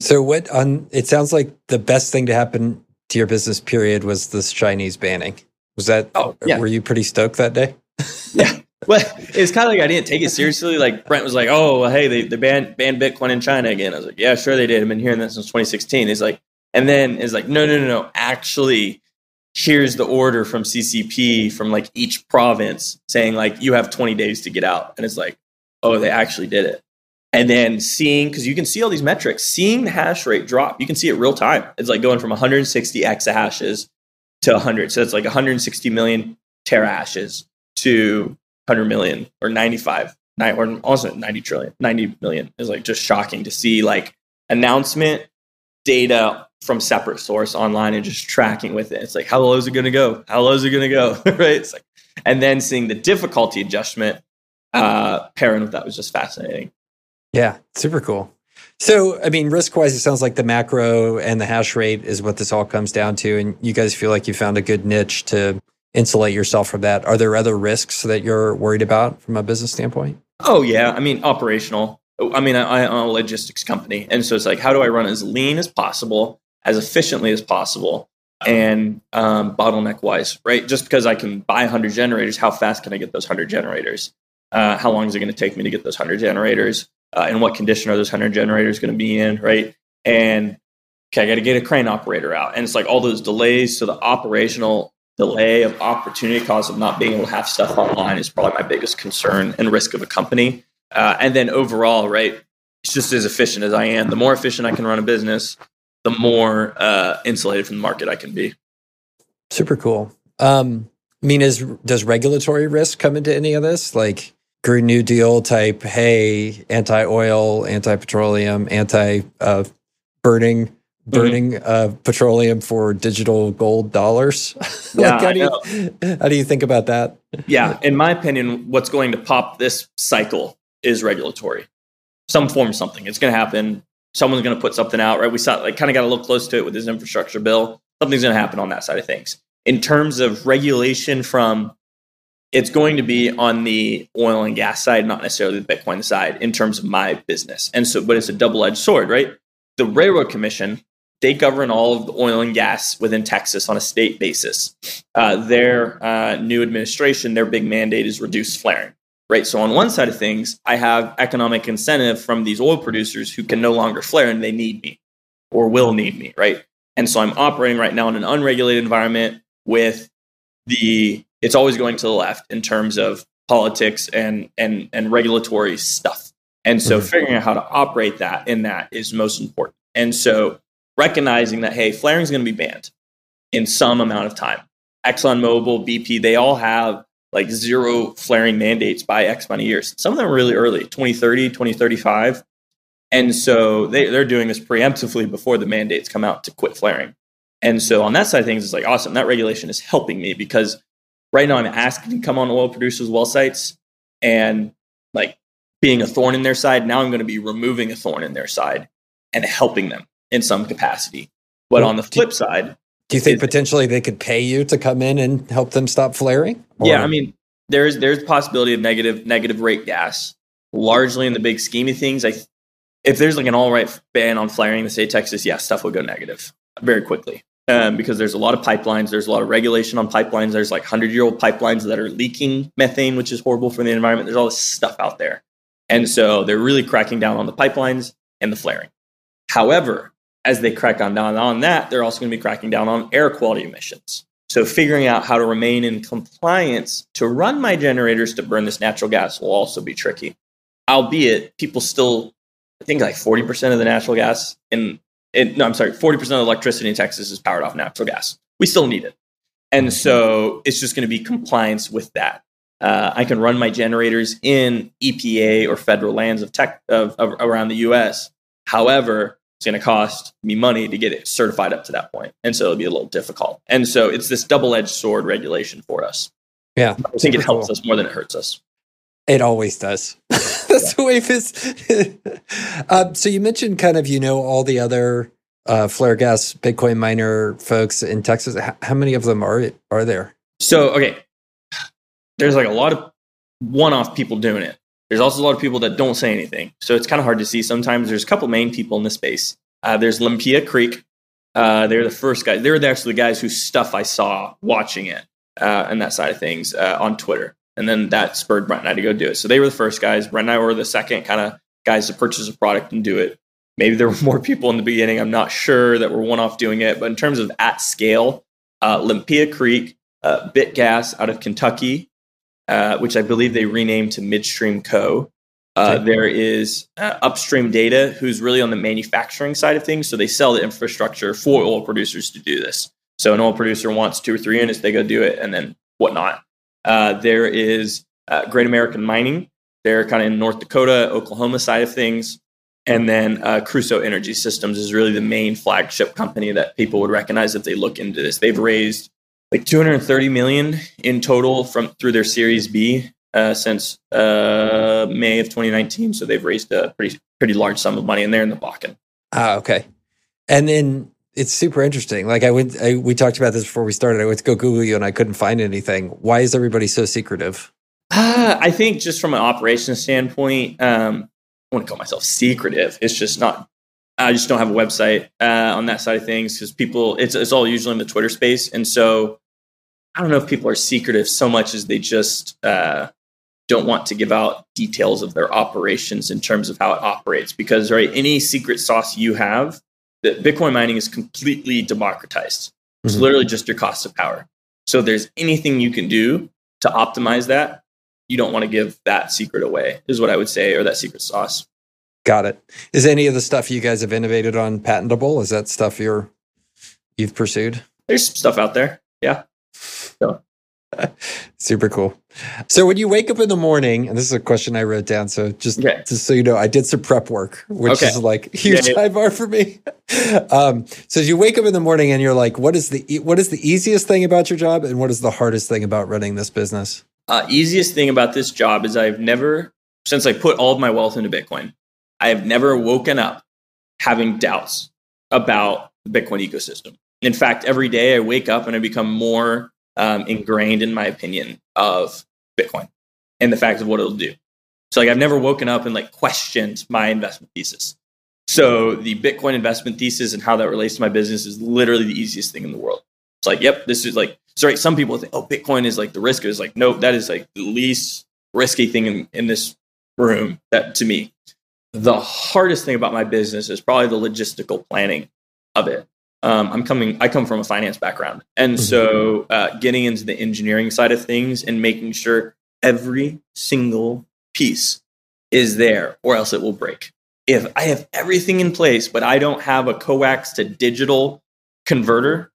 So what on it sounds like the best thing to happen to your business period was this Chinese banning. Was that oh, yeah. were you pretty stoked that day? yeah. Well, it's kind of like I didn't take it seriously. Like Brent was like, "Oh, well, hey, they, they banned banned Bitcoin in China again." I was like, "Yeah, sure they did. I've been hearing that since 2016." He's like, and then it's like, "No, no, no, no. Actually, here's the order from CCP from like each province saying like you have 20 days to get out." And it's like, "Oh, they actually did it." and then seeing because you can see all these metrics seeing the hash rate drop you can see it real time it's like going from 160 exahashes to 100 so it's like 160 million terahashes to 100 million or 95 or also 90 trillion 90 million is like just shocking to see like announcement data from separate source online and just tracking with it it's like how low is it going to go how low is it going to go right it's like and then seeing the difficulty adjustment uh pairing with that was just fascinating yeah, super cool. So, I mean, risk wise, it sounds like the macro and the hash rate is what this all comes down to. And you guys feel like you found a good niche to insulate yourself from that. Are there other risks that you're worried about from a business standpoint? Oh, yeah. I mean, operational. I mean, I, I'm a logistics company. And so it's like, how do I run as lean as possible, as efficiently as possible, and um, bottleneck wise, right? Just because I can buy 100 generators, how fast can I get those 100 generators? Uh, how long is it going to take me to get those 100 generators? Uh, and what condition are those 100 generators going to be in, right? And okay, I got to get a crane operator out. And it's like all those delays. So the operational delay of opportunity cost of not being able to have stuff online is probably my biggest concern and risk of a company. Uh, and then overall, right, it's just as efficient as I am. The more efficient I can run a business, the more uh, insulated from the market I can be. Super cool. Um, I mean, is does regulatory risk come into any of this? Like Green New Deal type, hey, anti-oil, anti-petroleum, anti-burning, uh, burning mm-hmm. uh, petroleum for digital gold dollars. like, yeah, how, do you, how do you think about that? Yeah, in my opinion, what's going to pop this cycle is regulatory. Some form of something. It's going to happen. Someone's going to put something out, right? We saw like kind of got a little close to it with this infrastructure bill. Something's going to happen on that side of things. In terms of regulation from it's going to be on the oil and gas side, not necessarily the Bitcoin side in terms of my business. And so, but it's a double edged sword, right? The Railroad Commission, they govern all of the oil and gas within Texas on a state basis. Uh, their uh, new administration, their big mandate is reduce flaring, right? So, on one side of things, I have economic incentive from these oil producers who can no longer flare and they need me or will need me, right? And so, I'm operating right now in an unregulated environment with the it's always going to the left in terms of politics and and and regulatory stuff. And so mm-hmm. figuring out how to operate that in that is most important. And so recognizing that hey, flaring is going to be banned in some amount of time. ExxonMobil, BP, they all have like zero flaring mandates by X amount of years. Some of them are really early, 2030, 2035. And so they, they're doing this preemptively before the mandates come out to quit flaring. And so on that side of things, it's like awesome. That regulation is helping me because right now I'm asking to come on oil producers' well sites and like being a thorn in their side. Now I'm going to be removing a thorn in their side and helping them in some capacity. But well, on the flip do, side, do you think potentially they could pay you to come in and help them stop flaring? Or? Yeah, I mean, there's there's the possibility of negative negative rate gas. Largely in the big scheme of things, I if there's like an all right ban on flaring in the state of Texas, yeah, stuff would go negative very quickly um, because there's a lot of pipelines. There's a lot of regulation on pipelines. There's like 100 year old pipelines that are leaking methane, which is horrible for the environment. There's all this stuff out there. And so they're really cracking down on the pipelines and the flaring. However, as they crack on down on that, they're also going to be cracking down on air quality emissions. So figuring out how to remain in compliance to run my generators to burn this natural gas will also be tricky. Albeit people still, I think like 40% of the natural gas in it, no, I'm sorry, 40% of electricity in Texas is powered off natural gas. We still need it. And so it's just going to be compliance with that. Uh, I can run my generators in EPA or federal lands of tech of, of around the US. However, it's going to cost me money to get it certified up to that point. And so it'll be a little difficult. And so it's this double edged sword regulation for us. Yeah. I think it helps cool. us more than it hurts us. It always does. That's the way it is. um, so you mentioned kind of, you know, all the other uh, flare gas Bitcoin miner folks in Texas. how many of them are are there? So, okay. There's like a lot of one off people doing it. There's also a lot of people that don't say anything. So it's kind of hard to see. Sometimes there's a couple main people in the space. Uh, there's Limpia Creek. Uh, they're the first guys. They're actually the guys whose stuff I saw watching it uh, and that side of things uh, on Twitter. And then that spurred Brent and I to go do it. So they were the first guys. Brent and I were the second kind of guys to purchase a product and do it. Maybe there were more people in the beginning. I'm not sure that were one off doing it. But in terms of at scale, uh, Limpia Creek, uh, BitGas out of Kentucky, uh, which I believe they renamed to Midstream Co. Uh, there is uh, Upstream Data, who's really on the manufacturing side of things. So they sell the infrastructure for oil producers to do this. So an oil producer wants two or three units, they go do it, and then whatnot. Uh, there is uh, Great American Mining. They're kind of in North Dakota, Oklahoma side of things. And then uh, Crusoe Energy Systems is really the main flagship company that people would recognize if they look into this. They've raised like 230 million in total from through their Series B uh, since uh, May of 2019. So they've raised a pretty pretty large sum of money, and they're in the Bakken. Ah, okay. And then it's super interesting. Like I went, I, we talked about this before we started. I went to go Google you and I couldn't find anything. Why is everybody so secretive? Uh, I think just from an operations standpoint, um, I want to call myself secretive. It's just not. I just don't have a website uh, on that side of things because people. It's it's all usually in the Twitter space, and so I don't know if people are secretive so much as they just uh, don't want to give out details of their operations in terms of how it operates because right any secret sauce you have that bitcoin mining is completely democratized it's Mhm. literally just your cost of power so there's anything you can do to optimize that you don't want to give that secret away is what i would say or that secret sauce Got it. Is any of the stuff you guys have innovated on patentable? Is that stuff you're you've pursued? there's some stuff out there yeah Super cool. So when you wake up in the morning, and this is a question I wrote down, so just Okay. just so you know, I did some prep work, which Okay. is like huge Yeah, bar for me. Um, so as you wake up in the morning and you're like, what is the e- what is the easiest thing about your job, and what is the hardest thing about running this business? Uh, easiest thing about this job is I've never, since I put all of my wealth into Bitcoin, I have never woken up having doubts about the Bitcoin ecosystem. In fact, every day I wake up and I become more um, ingrained in my opinion of Bitcoin and the fact of what it'll do. So, like, I've never woken up and like questioned my investment thesis. So, the Bitcoin investment thesis and how that relates to my business is literally the easiest thing in the world. It's like, yep, this is like, sorry, some people think, oh, Bitcoin is like the risk. It's like, no, that is like the least risky thing in, in this room that to me. The hardest thing about my business is probably the logistical planning of it. Um, I'm coming, I come from a finance background. And so uh, getting into the engineering side of things and making sure every single piece is there or else it will break. If I have everything in place, but I don't have a coax to digital converter,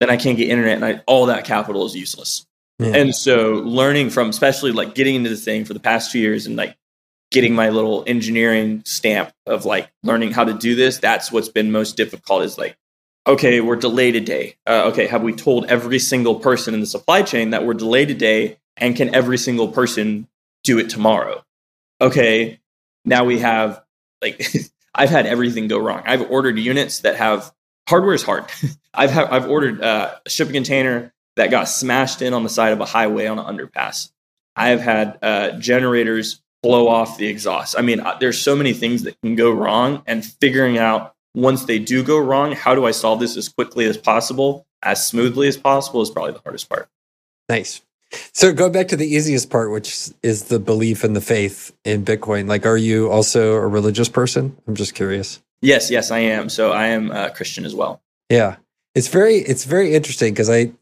then I can't get internet and I, all that capital is useless. Yeah. And so learning from, especially like getting into the thing for the past two years and like getting my little engineering stamp of like learning how to do this, that's what's been most difficult is like, okay, we're delayed a day. Uh, okay, have we told every single person in the supply chain that we're delayed a day and can every single person do it tomorrow? Okay, now we have like, I've had everything go wrong. I've ordered units that have hardware is hard. I've ha- I've ordered uh, a shipping container that got smashed in on the side of a highway on an underpass. I have had uh, generators blow off the exhaust. I mean, uh, there's so many things that can go wrong, and figuring out once they do go wrong, how do I solve this as quickly as possible, as smoothly as possible, is probably the hardest part. Nice. So go back to the easiest part, which is the belief and the faith in Bitcoin. Like, are you also a religious person? I'm just curious. Yes, yes, I am. So I am a Christian as well. Yeah, it's very it's very interesting because I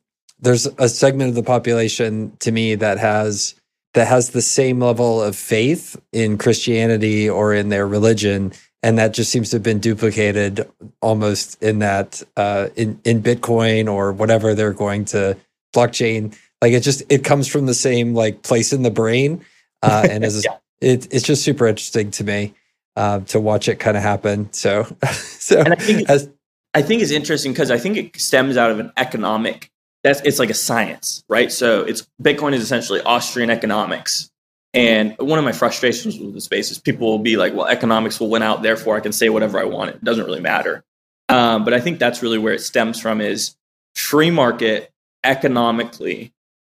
there's a segment of the population to me that has that has the same level of faith in Christianity or in their religion, and that just seems to have been duplicated almost in that uh, in in Bitcoin or whatever they're going to blockchain. Like it just it comes from the same like place in the brain, uh, and is Yeah. it, it's just super interesting to me uh, to watch it kind of happen. So so And I think as I think is interesting because I think it stems out of an economic. That's it's like a science, right? So it's Bitcoin is essentially Austrian economics. And one of my frustrations with the space is people will be like, "Well, economics will win out, therefore I can say whatever I want. It doesn't really matter." Um, but I think that's really where it stems from: is free market economically.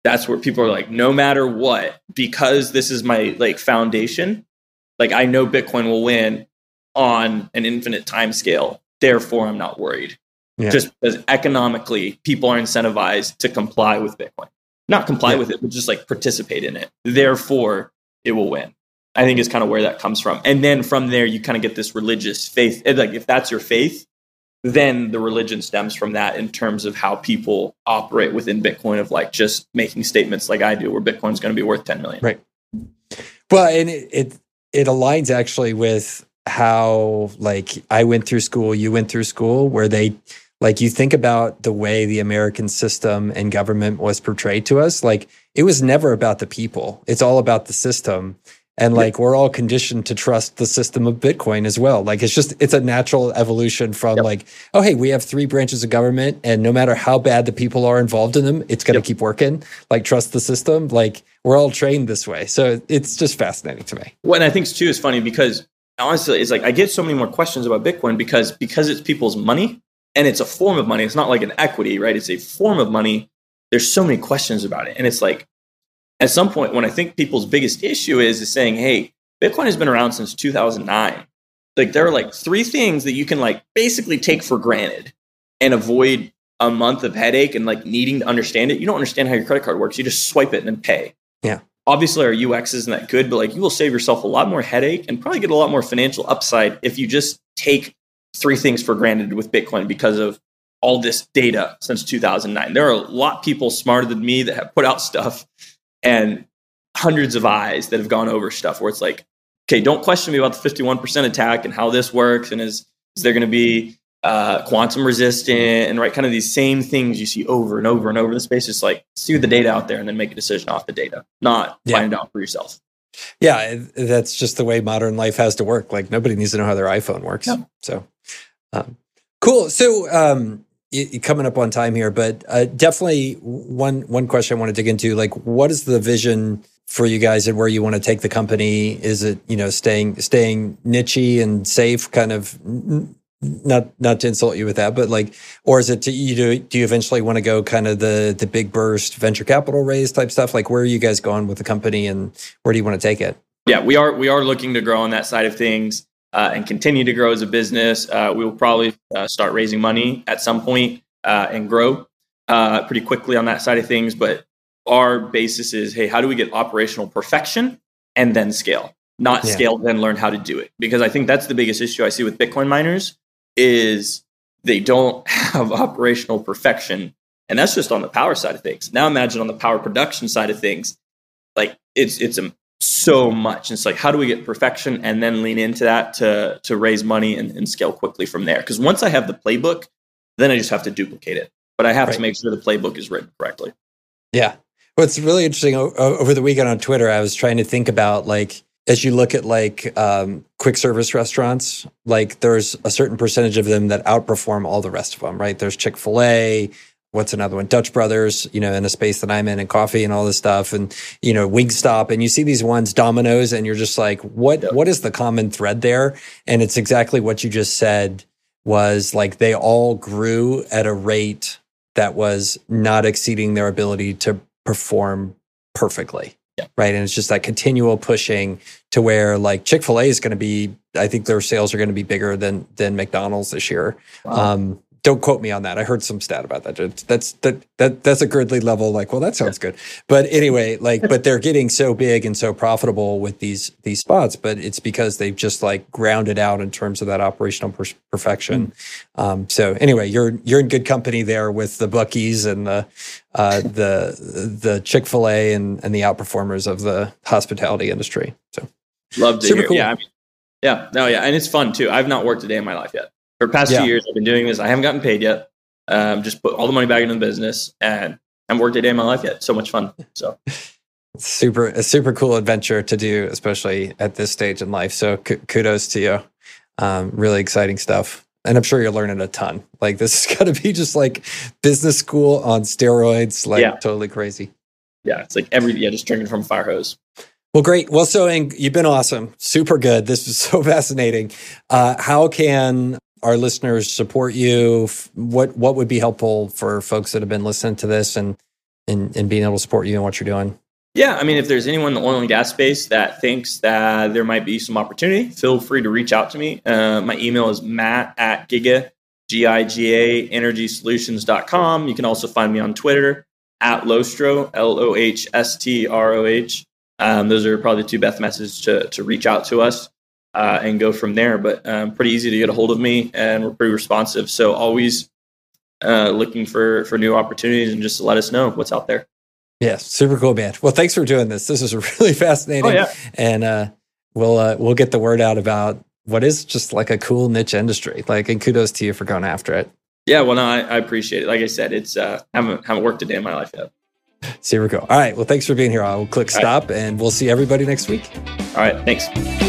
That's where people are like, no matter what, because this is my like foundation. Like I know Bitcoin will win on an infinite time scale. Therefore, I'm not worried. Yeah. Just because economically, people are incentivized to comply with Bitcoin. Not comply Yeah. with it, but just like participate in it. Therefore, it will win. I think is kind of where that comes from. And then from there, you kind of get this religious faith. Like if that's your faith, then the religion stems from that in terms of how people operate within Bitcoin of like just making statements like I do, where Bitcoin's going to be worth 10 million. Right. Well, and it, it it aligns actually with how like I went through school, you went through school, where they like you think about the way the American system and government was portrayed to us, like it was never about the people. It's all about the system. And like we're all conditioned to trust the system of Bitcoin as well. Like it's just it's a natural evolution from Yep. like, oh hey, we have three branches of government and no matter how bad the people are involved in them, it's gonna Yep. keep working. Like trust the system. Like we're all trained this way. So it's just fascinating to me. What I think too is funny because honestly, it's like I get so many more questions about Bitcoin because because it's people's money and it's a form of money. It's not like an equity, right? It's a form of money. There's so many questions about it, and it's like at some point when I think people's biggest issue is is saying, "Hey, Bitcoin has been around since 2009." Like there are like three things that you can like basically take for granted and avoid a month of headache and like needing to understand it. You don't understand how your credit card works. You just swipe it and then pay. Yeah. obviously our UX isn't that good, but like you will save yourself a lot more headache and probably get a lot more financial upside if you just take three things for granted with Bitcoin because of all this data since 2009. There are a lot of people smarter than me that have put out stuff and hundreds of eyes that have gone over stuff where it's like, okay, don't question me about the 51% attack and how this works. And is, is there going to be uh, quantum resistant and right kind of these same things you see over and over and over in the space. It's like see the data out there and then make a decision off the data, not yeah. find it out for yourself. Yeah, that's just the way modern life has to work. Like nobody needs to know how their iPhone works. Yeah. So um, cool. So um, coming up on time here, but uh, definitely one one question I want to dig into. Like, what is the vision? for you guys and where you want to take the company? Is it you know staying staying nichey and safe, kind of not not to insult you with that, but like, or is it to, you do do you eventually want to go kind of the the big burst venture capital raise type stuff? Like, where are you guys going with the company, and where do you want to take it? Yeah, we are we are looking to grow on that side of things uh, and continue to grow as a business. Uh, we will probably uh, start raising money at some point uh, and grow uh, pretty quickly on that side of things. But our basis is, hey, how do we get operational perfection and then scale? Not yeah. scale, then learn how to do it. Because I think that's the biggest issue I see with Bitcoin miners is they don't have operational perfection. And that's just on the power side of things. Now imagine on the power production side of things, like it's it's a, so much. It's like how do we get perfection and then lean into that to to raise money and, and scale quickly from there. Because once I have the playbook, then I just have to duplicate it. But I have right. to make sure the playbook is written correctly. Yeah. What's really interesting over the weekend on Twitter, I was trying to think about like as you look at like um, quick service restaurants, like there's a certain percentage of them that outperform all the rest of them, right? There's Chick fil A. What's another one? Dutch Brothers, you know, in a space that I'm in and coffee and all this stuff. And, you know, Wingstop. And you see these ones, Domino's, and you're just like, what, what is the common thread there? And it's exactly what you just said was like they all grew at a rate that was not exceeding their ability to perform perfectly. Yeah. Right. And it's just that continual pushing to where like Chick fil A is going to be, I think their sales are going to be bigger than than McDonald's this year. Wow. Um, don't quote me on that. I heard some stat about that. That's that that that's a Girdley level. Like, well, that sounds good. But anyway, like, but they're getting so big and so profitable with these these spots. But it's because they've just like grounded out in terms of that operational per- perfection. Mm. Um, so anyway, you're you're in good company there with the Buc-ee's and the uh, the the Chick Fil A and and the outperformers of the hospitality industry. So love to Super hear. Cool. Yeah, I mean, yeah, no, yeah, and it's fun too. I've not worked a day in my life yet for past yeah. two years, I've been doing this. I haven't gotten paid yet. Um, just put all the money back into the business, and I haven't worked a day in my life yet. So much fun. So super, a super cool adventure to do, especially at this stage in life. So k- kudos to you. Um, really exciting stuff. And I'm sure you're learning a ton. Like this is going to be just like business school on steroids, like yeah. totally crazy. Yeah, it's like every yeah, just drinking from a fire hose. Well, great. Well, so you've been awesome, super good. This is so fascinating. Uh, how can our listeners support you? What what would be helpful for folks that have been listening to this and and, and being able to support you and what you're doing? Yeah, I mean, if there's anyone in the oil and gas space that thinks that there might be some opportunity, feel free to reach out to me. Uh, my email is matt at giga, G-I-G-A, energy energysolutions.com. You can also find me on Twitter at Lohstroh, L-O-H-S-T-R-O-H. Um, those are probably the two best messages to, to reach out to us uh, and go from there. But um, pretty easy to get a hold of me, and we're pretty responsive. So always uh, looking for for new opportunities, and just let us know what's out there. Yeah, super cool, man. Well, thanks for doing this. This is really fascinating, oh, yeah. and uh, we'll uh, we'll get the word out about what is just like a cool niche industry. Like, and kudos to you for going after it. Yeah, well, no, I, I appreciate it. Like I said, it's uh, haven't haven't worked a day in my life yet. Cool. All right. Well, thanks for being here. I will click stop, right. and we'll see everybody next week. All right. Thanks.